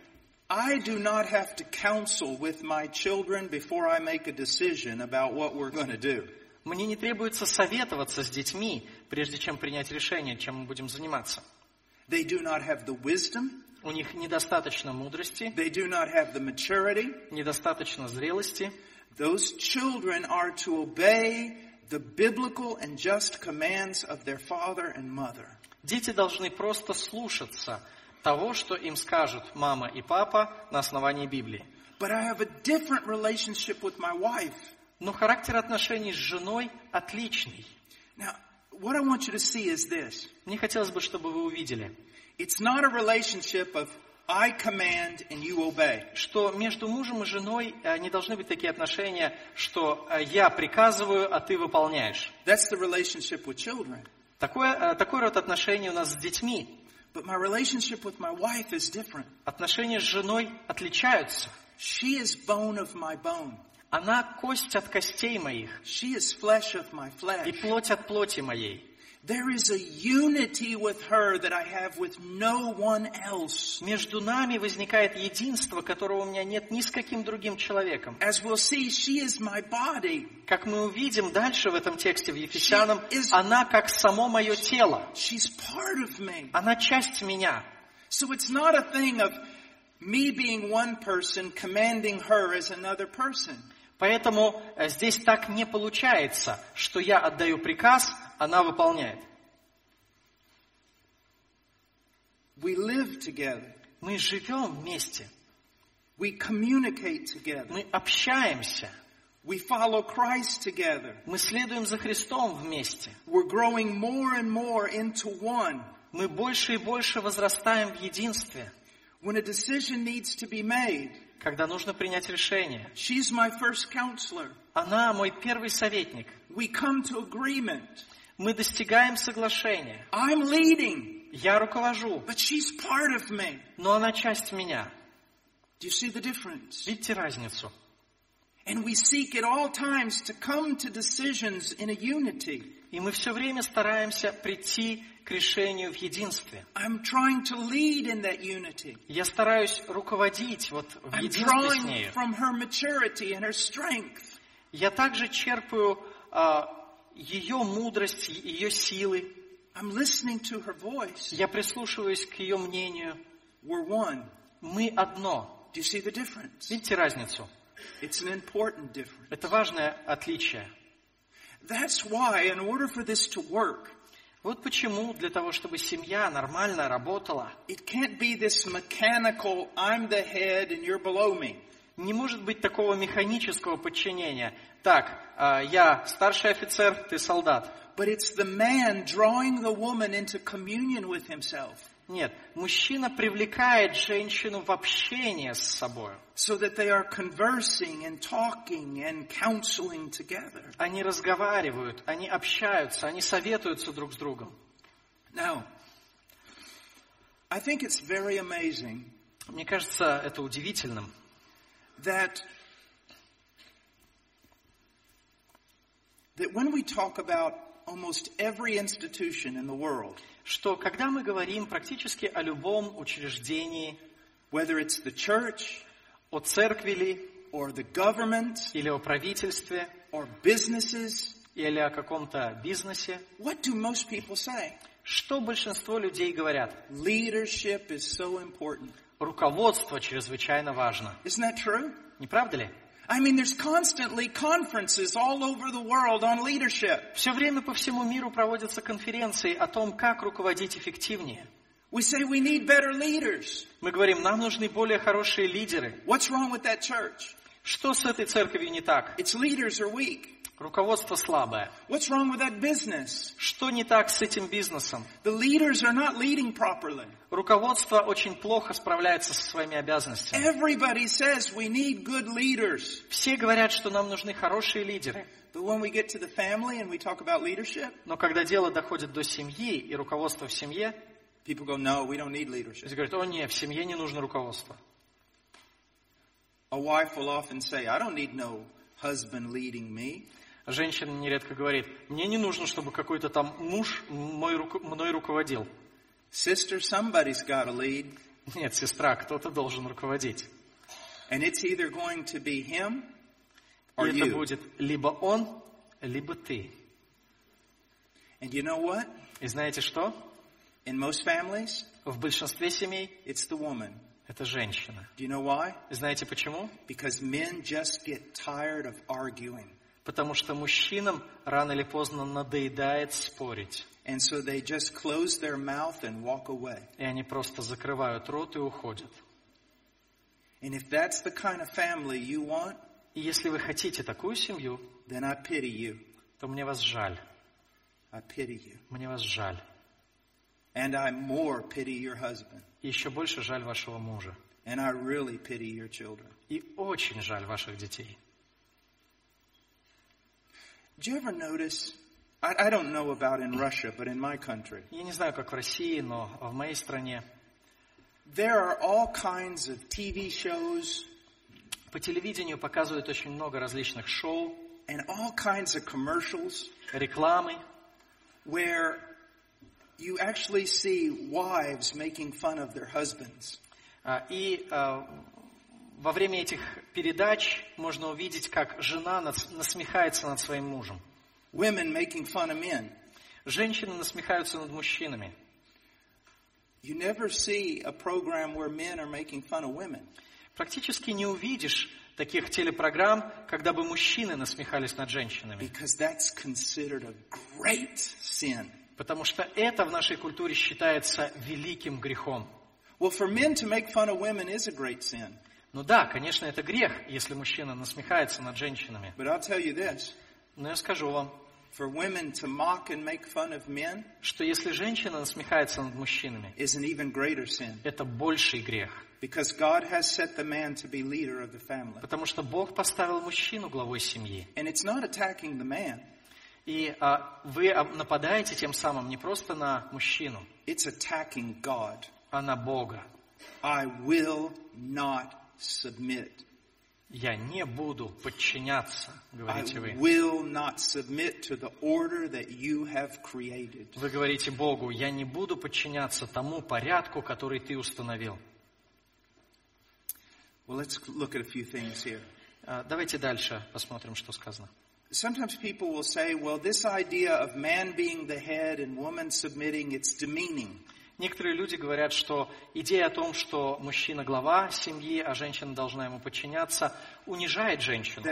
I do not have to counsel with my children before I make a decision about what we're going to do. Мне не требуется советоваться с детьми, прежде чем принять решение, чем мы будем заниматься. They do not have the wisdom. У них недостаточно мудрости, They do not have the maturity. недостаточно зрелости. Those children are to obey the biblical and just commands of their father and mother. Дети должны просто слушаться того, что им скажут мама и папа на основании Библии. But I have a different relationship with my wife. Но характер отношений с женой отличный. Now, what I want you to see is this. Мне хотелось бы, чтобы вы увидели, It's not a relationship of I command and you obey. что между мужем и женой э, не должны быть такие отношения, что э, я приказываю, а ты выполняешь. That's the relationship with children. Такое, э, такой род отношений у нас с детьми. But my relationship with my wife is different. Отношения с женой отличаются. She is bone of my bone. Она кость от костей моих She is flesh of my и flesh. плоть от плоти моей. There is a unity with her that I have with no one else. Между нами возникает единство, которого у меня нет ни с каким другим человеком. As we'll see, she is my body. Как мы увидим дальше в этом тексте в Ефесянам, is- она как само мое тело. She's part of me. Она часть меня. So it's not a thing of me being one person commanding her as another person. Поэтому э, здесь так не получается, что я отдаю приказ, она выполняет. We live together. Мы живем вместе, We communicate together. мы общаемся, We follow Christ together. мы следуем за Христом вместе. We're growing more and more into one. Мы больше и больше возрастаем в единстве, When a decision needs to be made, когда нужно принять решение. she's my first counselor. Она мой первый советник. We come to agreement. Мы достигаем соглашения. I'm leading, Я руковожу, but she's part of me. но она часть меня. Do you see the difference? Видите разницу? And we seek at all times to come to decisions in a unity. И мы все время стараемся прийти к решению в единстве. I'm trying to lead in that unity. Я стараюсь руководить вот в I'm единстве с нею. from her maturity and her strength. Я также черпаю а, ее мудрость, ее силы. I'm listening to her voice. Я прислушиваюсь к ее мнению. We're one. Мы одно. Do you see the difference? Видите разницу? It's an important difference. Это важное отличие. That's why, in order for this to work, Вот почему для того, чтобы семья нормально работала, it can't be this mechanical, I'm the head and you're below me. Не может быть такого механического подчинения. Так, а, я старший офицер, ты солдат. But it's the man drawing the woman into communion with himself Нет, мужчина привлекает женщину в общение с собой. so that they are conversing and talking and counseling together. Они разговаривают, они общаются, они советуются друг с другом. Now, I think it's very amazing Мне кажется, это удивительным, that that when we talk about almost every institution in the world, что когда мы говорим практически о любом учреждении, whether it's the church о церкви ли, or the government или о правительстве, or businesses, или о каком-то бизнесе, what do most people say? что большинство людей говорят? Leadership is so important. Руководство чрезвычайно важно. Isn't that true? Не правда ли? I mean, there's constantly conferences all over the world on leadership. Все время по всему миру проводятся конференции о том, как руководить эффективнее. We say we need better leaders. Мы говорим, нам нужны более хорошие лидеры. What's wrong with that church? Что с этой церковью не так? Its leaders are weak. Руководство слабое. What's wrong with that business? Что не так с этим бизнесом? The leaders are not leading properly. Руководство очень плохо справляется со своими обязанностями. Everybody says we need good leaders. Все говорят, что нам нужны хорошие лидеры. But when we get to the family and we talk about leadership, Но когда дело доходит до семьи и руководства в семье, people go, no, we don't need leadership. люди говорят, о нет, в семье не нужно руководство. A wife will often say, I don't need no husband leading me. Женщина нередко говорит, мне не нужно, чтобы какой-то там муж мой, мной руководил. Sister, somebody's got to lead. Нет, сестра, кто-то должен руководить. And it's either going to be him И or это you. будет либо он, либо ты. And you know what? И знаете что? In most families, В большинстве семей it's the woman. это женщина. Do you know why? И знаете почему? Because men just get tired of arguing. Потому что мужчинам рано или поздно надоедает спорить. And so they just close their mouth and walk away. И они просто закрывают рот и уходят. And if that's the kind of family you want, И если вы хотите такую семью, then I pity you. то мне вас жаль. I pity you. Мне вас жаль. And I more pity your husband. И еще больше жаль вашего мужа. And I really pity your children. И очень жаль ваших детей. Did you ever notice? I, I don't know about in Russia, but in my country, Я не знаю, как в России, но в моей стране there are all kinds of TV shows по телевидению показывают очень много различных шоу, and all kinds of commercials рекламы, where you actually see wives making fun of their husbands. А, И а, во время этих передач можно увидеть, как жена насмехается над своим мужем. Women making fun of men. Женщины насмехаются над мужчинами. You never see a program where men are making fun of women. Практически не увидишь таких телепрограмм, когда бы мужчины насмехались над женщинами. Because that's considered a great sin. Потому что это в нашей культуре считается великим грехом. Well, for men to make fun of women is a great sin. Ну да, конечно, это грех, если мужчина насмехается над женщинами. But I'll tell you this Но я скажу вам, for women to mock and make fun of men что если женщина насмехается над мужчинами, is an even greater sin. это больший грех. Because God has set the man to be leader of the family. Потому что Бог поставил мужчину главой семьи. And it's not attacking the man, И а, вы нападаете тем самым не просто на мужчину, it's attacking God. а на Бога. I will not submit. Я не буду подчиняться, I говорите вы. will not submit to the order that you have created. Вы говорите Богу, я не буду подчиняться тому порядку, который ты установил. Well, let's look at a few things here. А, Давайте дальше посмотрим, что сказано. Sometimes people will say, well, this idea of man being the head and woman submitting, it's demeaning. Некоторые люди говорят, что идея о том, что мужчина глава семьи, а женщина должна ему подчиняться, унижает женщину.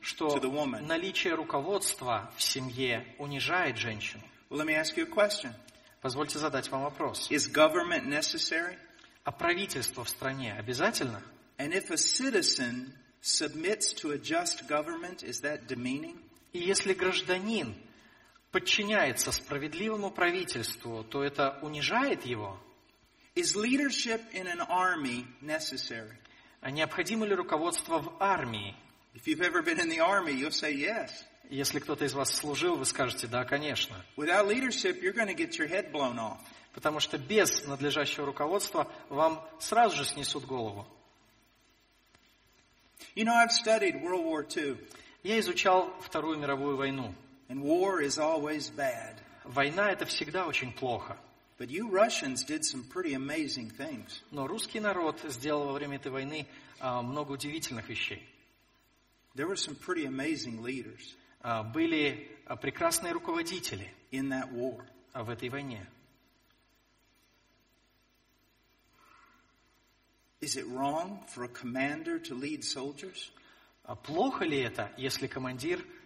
Что наличие руководства в семье унижает женщину. Well. Позвольте задать вам вопрос. А правительство в стране обязательно? And if a citizen submits to a just government, is that demeaning? И если гражданин подчиняется справедливому правительству, то это унижает его? Is leadership in an army necessary? А необходимо ли руководство в армии? If you've ever been in the army, you'll say yes. Если кто-то из вас служил, вы скажете, да, конечно. Without leadership, you're going to get your head blown off. Потому что без надлежащего руководства вам сразу же снесут голову. You know, I've studied World War II, Я изучал Вторую мировую войну. And war is always bad. Война это всегда очень плохо. But you Russians did some pretty amazing things. Но русский народ сделал во время этой войны а, много удивительных вещей. There were some pretty amazing leaders А, Были а, прекрасные руководители in that war. а, в этой войне. Is it wrong for a commander to lead soldiers? А Плохо ли это, если командир а,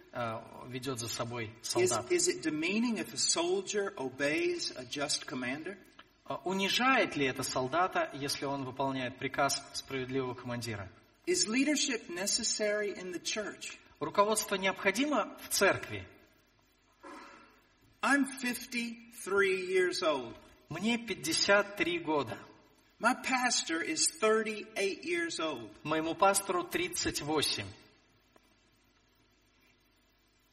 ведет за собой Is, солдат? is it demeaning if a soldier obeys a just commander? А Унижает ли это солдата, если он выполняет приказ справедливого командира? Is leadership necessary in the church? Руководство необходимо в церкви. I'm 53 years old. Мне 53 года. My pastor is 38 years old. Моему пастору 38.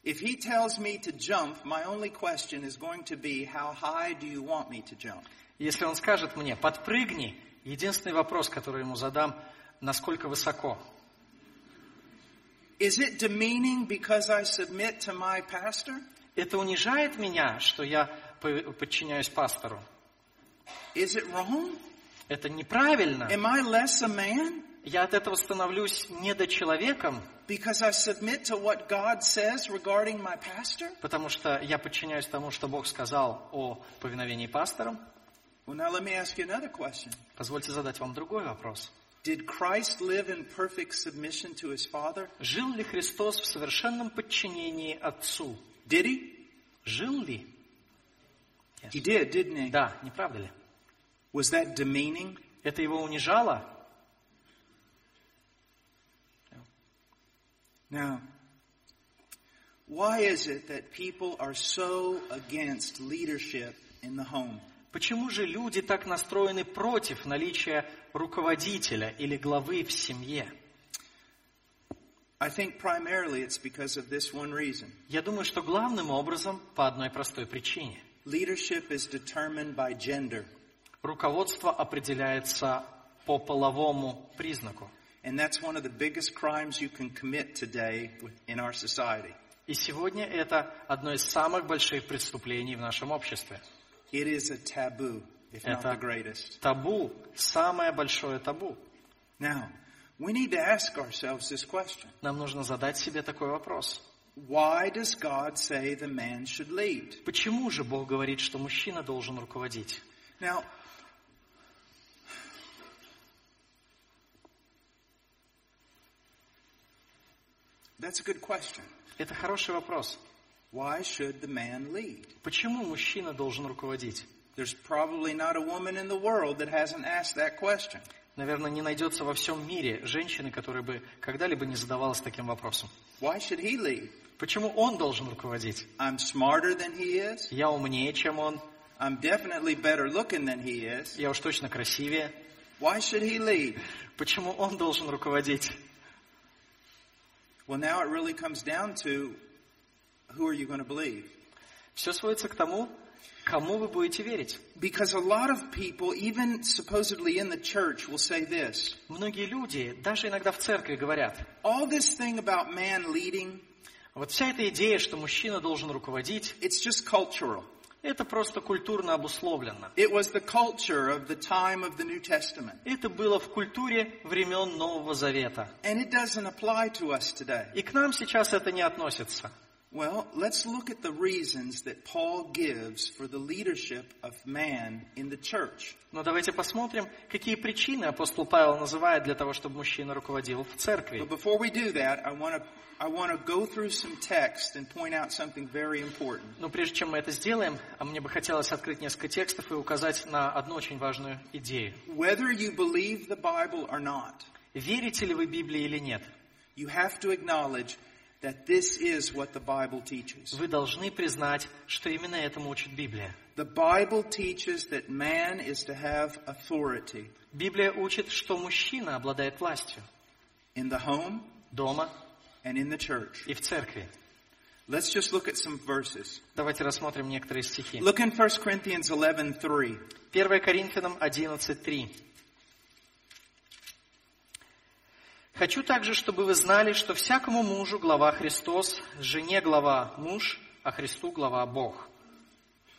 If he tells me to jump, my only question is going to be, how high do you want me to jump? Если он скажет мне, подпрыгни, единственный вопрос, который ему задам, насколько высоко. Is it demeaning because I submit to my pastor? Это унижает меня, что я по- подчиняюсь пастору? Is it wrong? Это неправильно. Am I less a man Я от этого становлюсь недочеловеком, because I submit to what God says regarding my pastor? потому что я подчиняюсь тому, что Бог сказал о повиновении пасторам. Well, now let me ask you another question. Позвольте задать вам другой вопрос. Did Christ live in perfect submission to his Father? Жил ли Христос в совершенном подчинении Отцу? Did he? Жил ли? He did, didn't he? Да, не правда ли? Was that demeaning? Это его унижало? Now, why is it that people are so against leadership in the home? Почему же люди так настроены против наличия руководителя или главы в семье? I think primarily it's because of this one reason. Я думаю, что главным образом по одной простой причине. Leadership is determined by gender, Руководство определяется по половому признаку. and that's one of the biggest crimes you can commit today with- in our society. И сегодня это одно из самых больших преступлений в нашем обществе. It is a taboo, if not Это- the greatest. Табу, самое большое табу. Now, we need to ask ourselves this question. Нам нужно задать себе такой вопрос. Why does God say the man should lead? Почему же Бог говорит, что мужчина должен руководить? Now, that's a good question. Это хороший вопрос. Why should the man lead? Почему мужчина должен руководить? There's probably not a woman in the world that hasn't asked that question. Наверное, не найдется во всем мире женщины, которая бы когда-либо не задавалась таким вопросом. Why should he lead? Почему он должен руководить? I'm smarter than he is. Я умнее, чем он. I'm definitely better looking than he is. Я уж точно красивее. Why should he lead? Почему он должен руководить? Well, now it really comes down to who are you going to believe? Все сводится к тому, кому вы будете верить. Because a lot of people, even supposedly in the church, will say this. Многие люди, даже иногда в церкви, говорят, All this thing about man leading, вот вся эта идея, что мужчина должен руководить, it's just cultural. Это просто культурно обусловлено. It was the culture of the time of the New Testament. Это было в культуре времен Нового Завета. And it doesn't apply to us today. И к нам сейчас это не относится. Well, let's look at the reasons that Paul gives for the leadership of man in the church. Но давайте посмотрим, какие причины апостол Павел называет для того, чтобы мужчина руководил в церкви. But before we do that, I want to I want to go through some text and point out something very important. Но прежде чем мы это сделаем, а мне бы хотелось открыть несколько текстов и указать на одну очень важную идею. Whether you believe the Bible or not, Верите ли вы Библии или нет? you have to acknowledge that this is what the Bible teaches. Вы должны признать, что именно этому учит Библия. The Bible teaches that man is to have authority Библия учит, что мужчина обладает властью in the home дома and in the church. и в церкви. Let's just look at some verses. Давайте рассмотрим некоторые стихи. Look in 1 Corinthians 11:3. 1 Коринфянам 11.3. Хочу также, чтобы вы знали, что всякому мужу глава Христос, жене глава муж, а Христу глава Бог.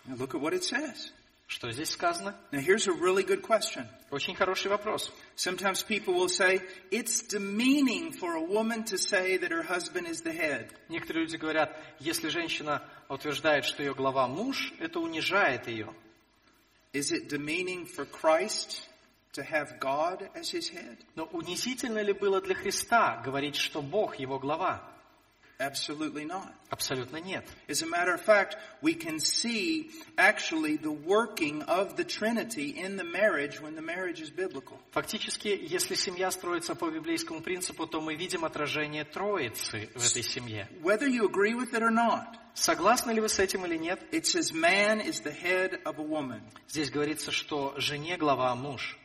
Now look at what it says. Что здесь сказано? Now here's a really good question. Очень хороший вопрос. Sometimes people will say, it's demeaning for a woman to say that her husband is the head. Некоторые люди говорят, если женщина утверждает, что ее глава муж, это унижает ее. Is it demeaning for Christ to have God as his head? Но унизительно ли было для Христа говорить, что Бог его глава? Absolutely not. Абсолютно нет. As a matter of fact, we can see actually the working of the Trinity in the marriage when the marriage is biblical. Фактически, если семья строится по библейскому принципу, то мы видим отражение Троицы в этой семье. Whether you agree with it or not, Согласны ли вы с этим или нет? it says man is the head of a woman. Здесь говорится, что жене глава муж.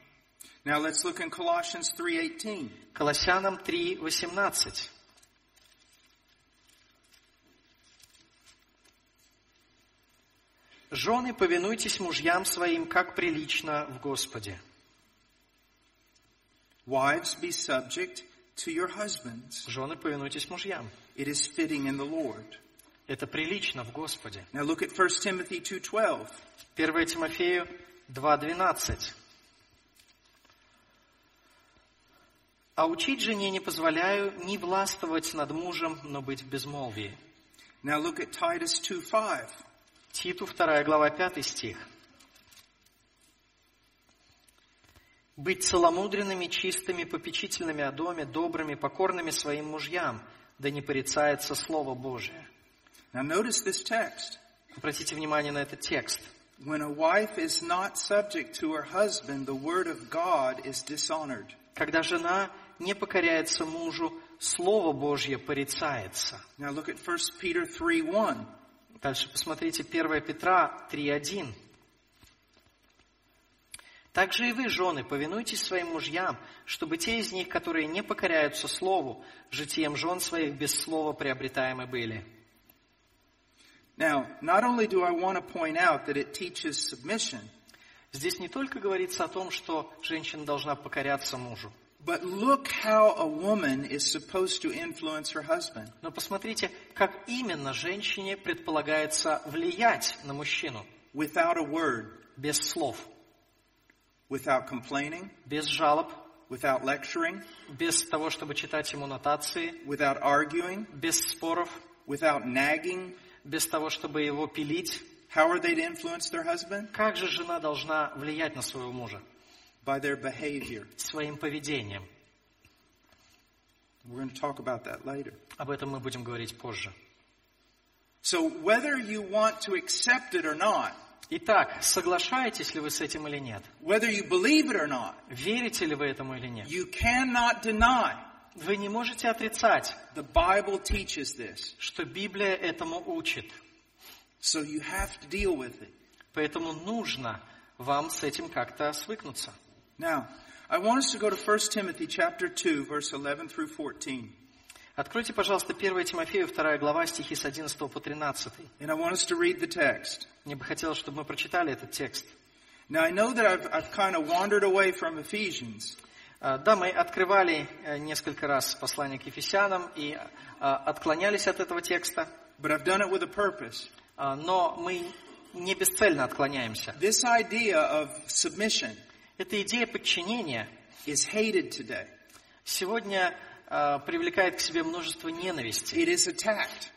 Now let's look in Colossians 3:18. Колоссянам 3.18. Жены, повинуйтесь мужьям своим, как прилично в Господе. Wives, be subject to your husbands. Жены, повинуйтесь мужьям. It is fitting in the Lord. Это прилично в Господе. Now look at 1 Timothy 2:12. 1 Тимофею 2.12. А учить жене не позволяю не властвовать над мужем, но быть в безмолвии. Now look at Titus 2:5. Титу 2 глава 5 стих. Быть целомудренными, чистыми, попечительными о доме, добрыми, покорными своим мужьям, да не порицается Слово Божие. Now notice this text. Обратите внимание на этот текст. When a wife is not subject to her husband, the word of God is dishonored. Когда жена не покоряется мужу, Слово Божье порицается. Now look at 1 Peter 3:1. Дальше посмотрите 1 Петра 3.1. Также и вы, жены, повинуйтесь своим мужьям, чтобы те из них, которые не покоряются слову, житием жен своих без слова приобретаемы были. Now, not only do I want to point out that it teaches submission, Здесь не только говорится о том, что женщина должна покоряться мужу, but look how a woman is supposed to influence her husband. но посмотрите, как именно женщине предполагается влиять на мужчину Without a word, без слов, without complaining, без жалоб, without lecturing, без того, чтобы читать ему нотации, without arguing, без споров, without nagging. без того, чтобы его пилить. How are they to influence their husband? Как же жена должна влиять на своего мужа? By their behavior. Своим поведением. We're going to talk about that later. Об этом мы будем говорить позже. So whether you want to accept it or not, Итак, соглашаетесь ли вы с этим или нет? whether you believe it or not, Верите ли вы этому или нет? you cannot deny Вы не можете отрицать, the Bible teaches this. что Библия этому учит. So you have to deal with it. Поэтому нужно вам с этим как-то свыкнуться. Now, I want us to go to 1 Timothy chapter 2 verse 11 through 14. Откройте, пожалуйста, 1 Тимофею, 2 глава, стихи с 11 по 13. And I want us to read the text. Мне бы хотелось, чтобы мы прочитали этот текст. Now I know that I've, I've kind of wandered away from Ephesians, А, Да, мы открывали э, несколько раз послание к Ефесянам и а, отклонялись от этого текста, but I've done it with a purpose. а, но мы не бесцельно отклоняемся. This idea of submission Эта идея подчинения is hated today. сегодня а, привлекает к себе множество ненависти. It is attacked.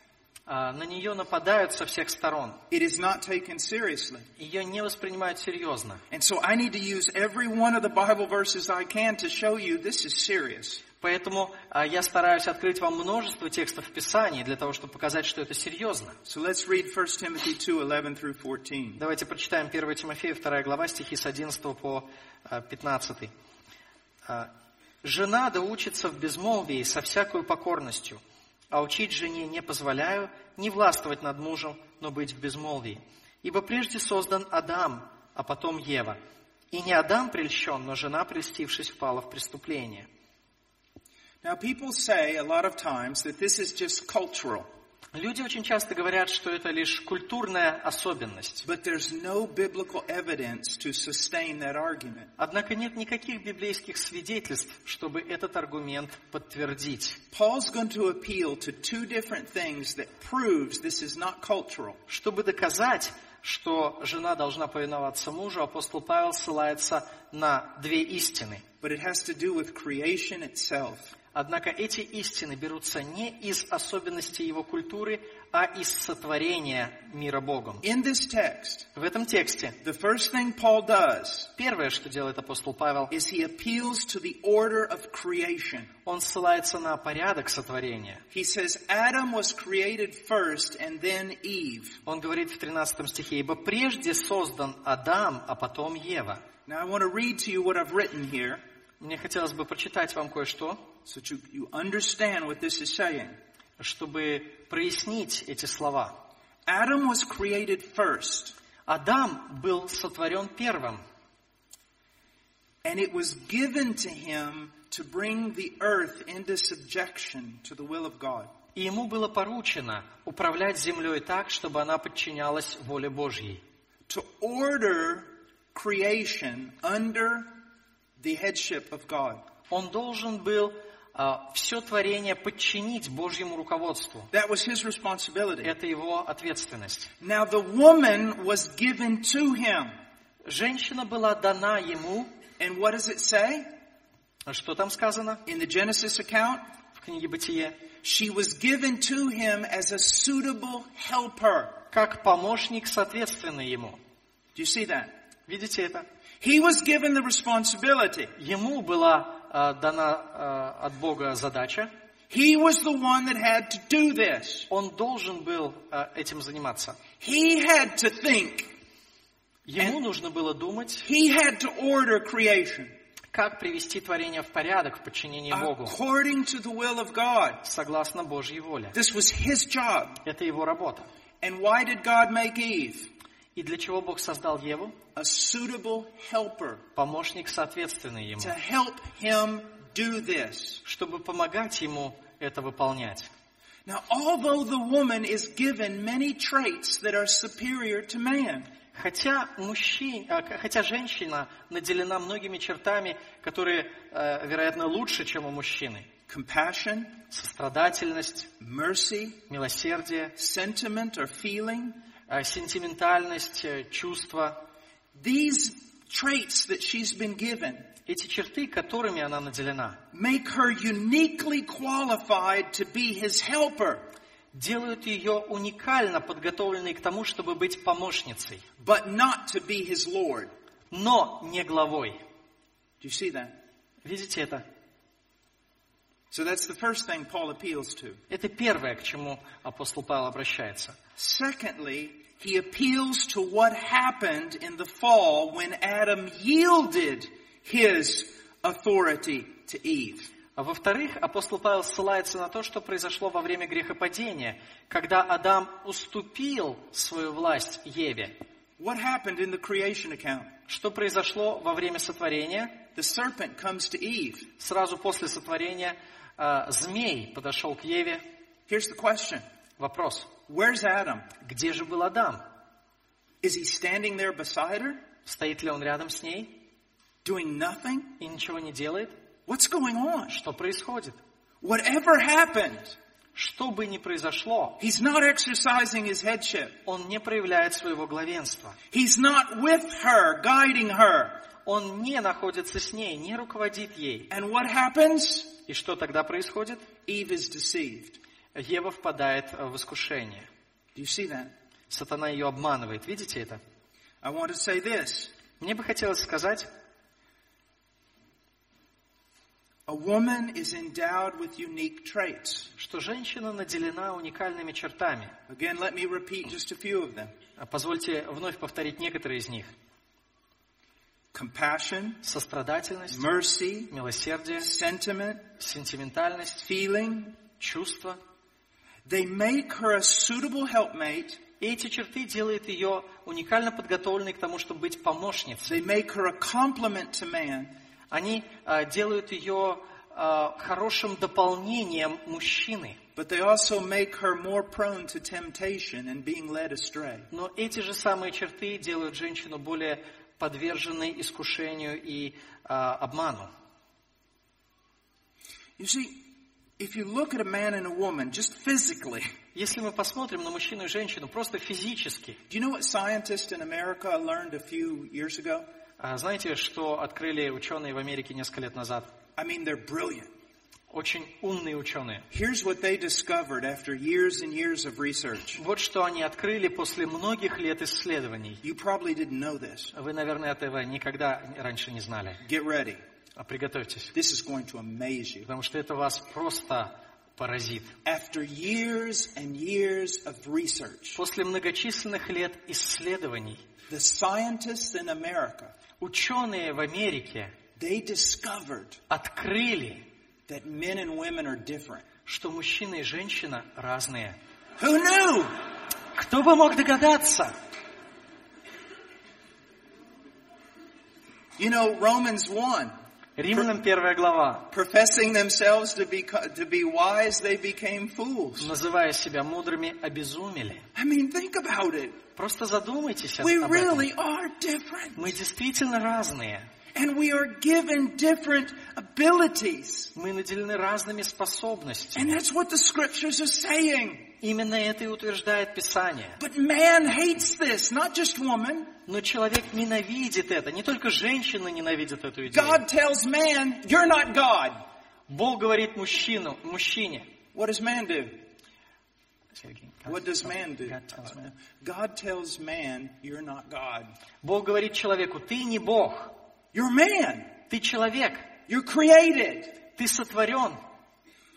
А, На нее нападают со всех сторон. It is not taken seriously. Ее не воспринимают серьезно. And so I need to use every one of the Bible verses I can to show you this is serious. Поэтому а, я стараюсь открыть вам множество текстов в Писании для того, чтобы показать, что это серьезно. So let's read 1 Timothy 2, 11 through 14. Давайте прочитаем 1 Тимофея, 2 глава, стихи с 11 по а, 15. А, «Жена да учится в безмолвии со всякою покорностью, а учить жене не позволяю, не властвовать над мужем, но быть в безмолвии. Ибо прежде создан Адам, а потом Ева. И не Адам прельщен, но жена, прельстившись, впала в преступление». Now people say a lot of times that this is just cultural. Люди очень часто говорят, что это лишь культурная особенность. But there's no biblical evidence to sustain that argument. Однако нет никаких библейских свидетельств, чтобы этот аргумент подтвердить. Paul's going to appeal to two different things that proves this is not cultural. Чтобы доказать, что жена должна повиноваться мужу, апостол Павел ссылается на две истины. But it has to do with creation itself. Однако эти истины берутся не из особенностей его культуры, а из сотворения мира Богом. In this text, В этом тексте the first thing Paul does первое, что делает апостол Павел, is he appeals to the order of creation. он ссылается на порядок сотворения. He says Adam was created first and then Eve. Он говорит в 13 стихе, «Ибо прежде создан Адам, а потом Ева». Now I want to read to you what I've written here Мне хотелось бы прочитать вам кое-что, so that you, you understand what this is saying. чтобы прояснить эти слова. Adam was created first, Адам был сотворен первым, and it was given to him to bring the earth into subjection to the will of God. и ему было поручено управлять землей так, чтобы она подчинялась воле Божьей. To order creation under the headship of God. Он должен был все творение подчинить Божьему руководству. That was his responsibility. Это его ответственность. Now the woman was given to him. Женщина была дана ему. And what does it say Что там сказано in the Genesis account? в книге Бытие? She was given to him as a suitable helper. Как помощник, соответственный ему. Do you see that? Видите это? He was given the responsibility. Ему была э, дана э, от Бога задача. He was the one that had to do this. Он должен был э, этим заниматься. He had to think. Ему нужно было думать, He had to order creation как привести творение в порядок в подчинении Богу, according to the will of God. согласно Божьей воле. This was his job. Это его работа. And why did God make Eve? И для чего Бог создал Еву? A suitable helper Помощник, соответственный ему, to help him do this. чтобы помогать ему это выполнять. Now, although the woman is given many traits that are superior to man, Хотя, мужчин, а, к- хотя женщина наделена многими чертами, которые, э, вероятно, лучше, чем у мужчины. compassion, Сострадательность, mercy, милосердие, sentiment or feeling, сентиментальность, э, чувство. these traits that she's been given Эти черты, которыми она наделена, make her uniquely qualified to be his helper, делают ее уникально подготовленной к тому, чтобы быть помощницей, but not to be his Lord. но не главой. Do you see that? Видите это? So that's the first thing Paul appeals to. Это первое, к чему апостол Павел обращается. Secondly, he appeals to what happened in the fall when Adam yielded his authority to Eve. А во-вторых, апостол Павел ссылается на то, что произошло во время грехопадения, когда Адам уступил свою власть Еве. What happened in the creation account? Что произошло во время сотворения? The serpent comes to Eve. Сразу после сотворения э, змей подошел к Еве. Here's the question. Вопрос. Where's Adam? Где же был Адам? Is he standing there beside her, Стоит ли он рядом с ней doing nothing? и ничего не делает? What's going on? Что происходит? Whatever happened, Что бы ни произошло, he's not exercising his headship. он не проявляет своего главенства. He's not with her, guiding her. Он не находится с ней, не руководит ей. And what happens? И что тогда происходит? Eve is deceived. Ева впадает в искушение. Do you see that? Сатана ее обманывает. Видите это? I want to say this. Мне бы хотелось сказать, A woman is endowed with unique traits. что женщина наделена уникальными чертами. Again, let me repeat just a few of them. Позвольте вновь повторить некоторые из них. Compassion, Сострадательность, mercy, милосердие, sentiment, сентиментальность, feeling. чувство. They make her a suitable helpmate. И эти черты делают ее уникально подготовленной к тому, чтобы быть помощницей. They make her a complement to man. Они а, делают ее э, хорошим дополнением мужчины. but they also make her more prone to temptation and being led astray. Но эти же самые черты делают женщину более подверженной искушению и э, обману. You see, if you look at a man and a woman just physically, Если мы посмотрим на мужчину и женщину просто физически, do you know what scientists in America learned a few years ago? а знаете, что открыли ученые в Америке несколько лет назад? I mean, they're brilliant. Очень умные ученые. Here's what they discovered after years and years of research. Вот что они открыли после многих лет исследований. You probably didn't know this. Вы, наверное, этого никогда раньше не знали. Get ready. А Приготовьтесь, This is going to amaze you. потому что это вас просто поразит. After years and years of research, После многочисленных лет исследований the scientists in America, ученые в Америке they discovered открыли, that men and women are different. что мужчина и женщина разные. Who knew? Кто бы мог догадаться? You know, Romans 1, Римлянам первая глава. professing themselves to be, to be wise, they became fools. Называя себя мудрыми, обезумели. I mean, think about it. Просто задумайтесь об We этом. really are different. Мы действительно разные. And we are given different abilities. Мы наделены разными способностями. And that's what the scriptures are saying. Именно это и утверждает Писание. But man hates this, not just woman. Но человек ненавидит это. Не только женщины ненавидят эту идею. God tells man, you're not God. Бог говорит мужчину, мужчине. What does man do? Сергей, What does man do? God tells man. God tells man, you're not God. Бог говорит человеку, ты не Бог, You're man. ты человек, You're created. ты сотворен.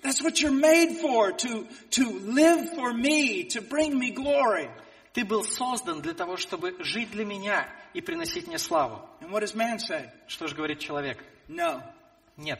That's what you're made for, to, to live for me, to bring me glory. Ты был создан для того, чтобы жить для меня и приносить мне славу. And what does man say? Что же говорит человек? No. Нет.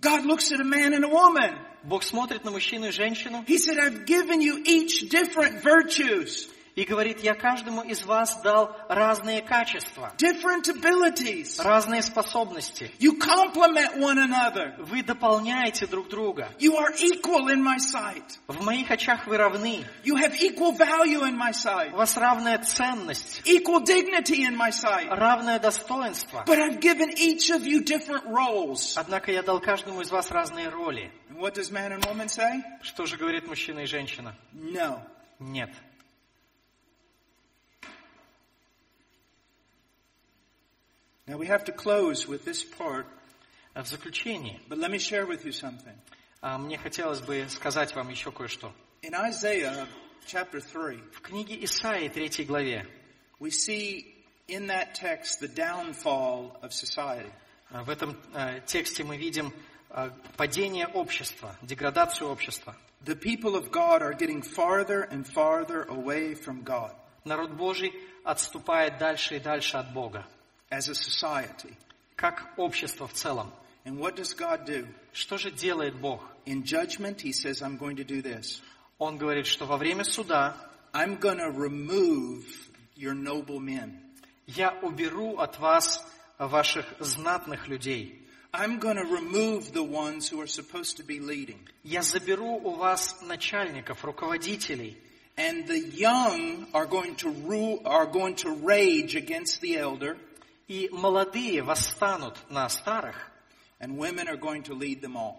God looks at a man and a woman. Бог смотрит на мужчину и женщину He said, I've given you each different virtues, И говорит, я каждому из вас дал разные качества, different abilities. разные способности. You complement one another. Вы дополняете друг друга. You are equal in my sight. В моих очах вы равны. You have equal value in my sight. У вас равная ценность, Equal dignity in my sight. равное достоинство. But I've given each of you different roles. Однако я дал каждому из вас разные роли. And what does man and woman say? Что же говорит мужчина и женщина? No. Нет. Now we have to close with this part, А В заключении but let me share with you something. а, мне хотелось бы сказать вам еще кое-что. In Isaiah chapter 3, В книге Исаии, 3 главе, we see in that text the downfall of society. а, в этом а, тексте мы видим а, падение общества, деградацию общества. The people of God are getting farther and farther away from God Народ Божий отступает дальше и дальше от Бога, as a society. как общество в целом. And what does God do? Что же делает Бог? In judgment, He says, I'm going to do this. Он говорит, что во время суда I'm going to remove your noble men. я уберу от вас ваших знатных людей. I'm going to remove the ones who are supposed to be leading. Я заберу у вас начальников, руководителей, And the young are going to rule, are going to rage against the elder, И молодые восстанут на старых, and women are going to lead them all.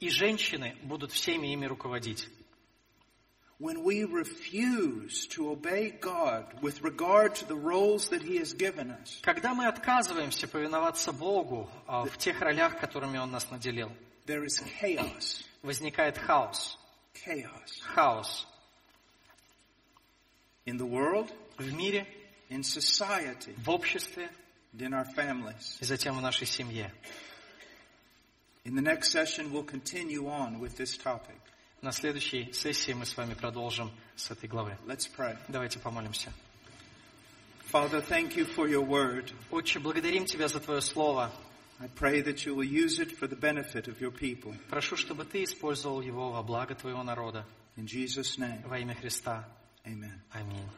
и женщины будут всеми ими руководить. When we refuse to obey God with regard to the roles that He has given us, Когда мы отказываемся повиноваться Богу а, в тех ролях, которыми Он нас наделил, there is chaos. возникает хаос. Chaos. Хаос In the world, в мире, in society, в обществе and in our families. и затем в нашей семье. In the next session, we'll continue on with this topic. На следующей сессии мы с вами продолжим с этой главы. Let's pray. Давайте помолимся. Father, thank you for your word. Отче, благодарим Тебя за Твое Слово. I pray that you will use it for the benefit of your people. Прошу, чтобы Ты использовал его во благо Твоего народа. In Jesus' name, Во имя Христа. amen. Аминь.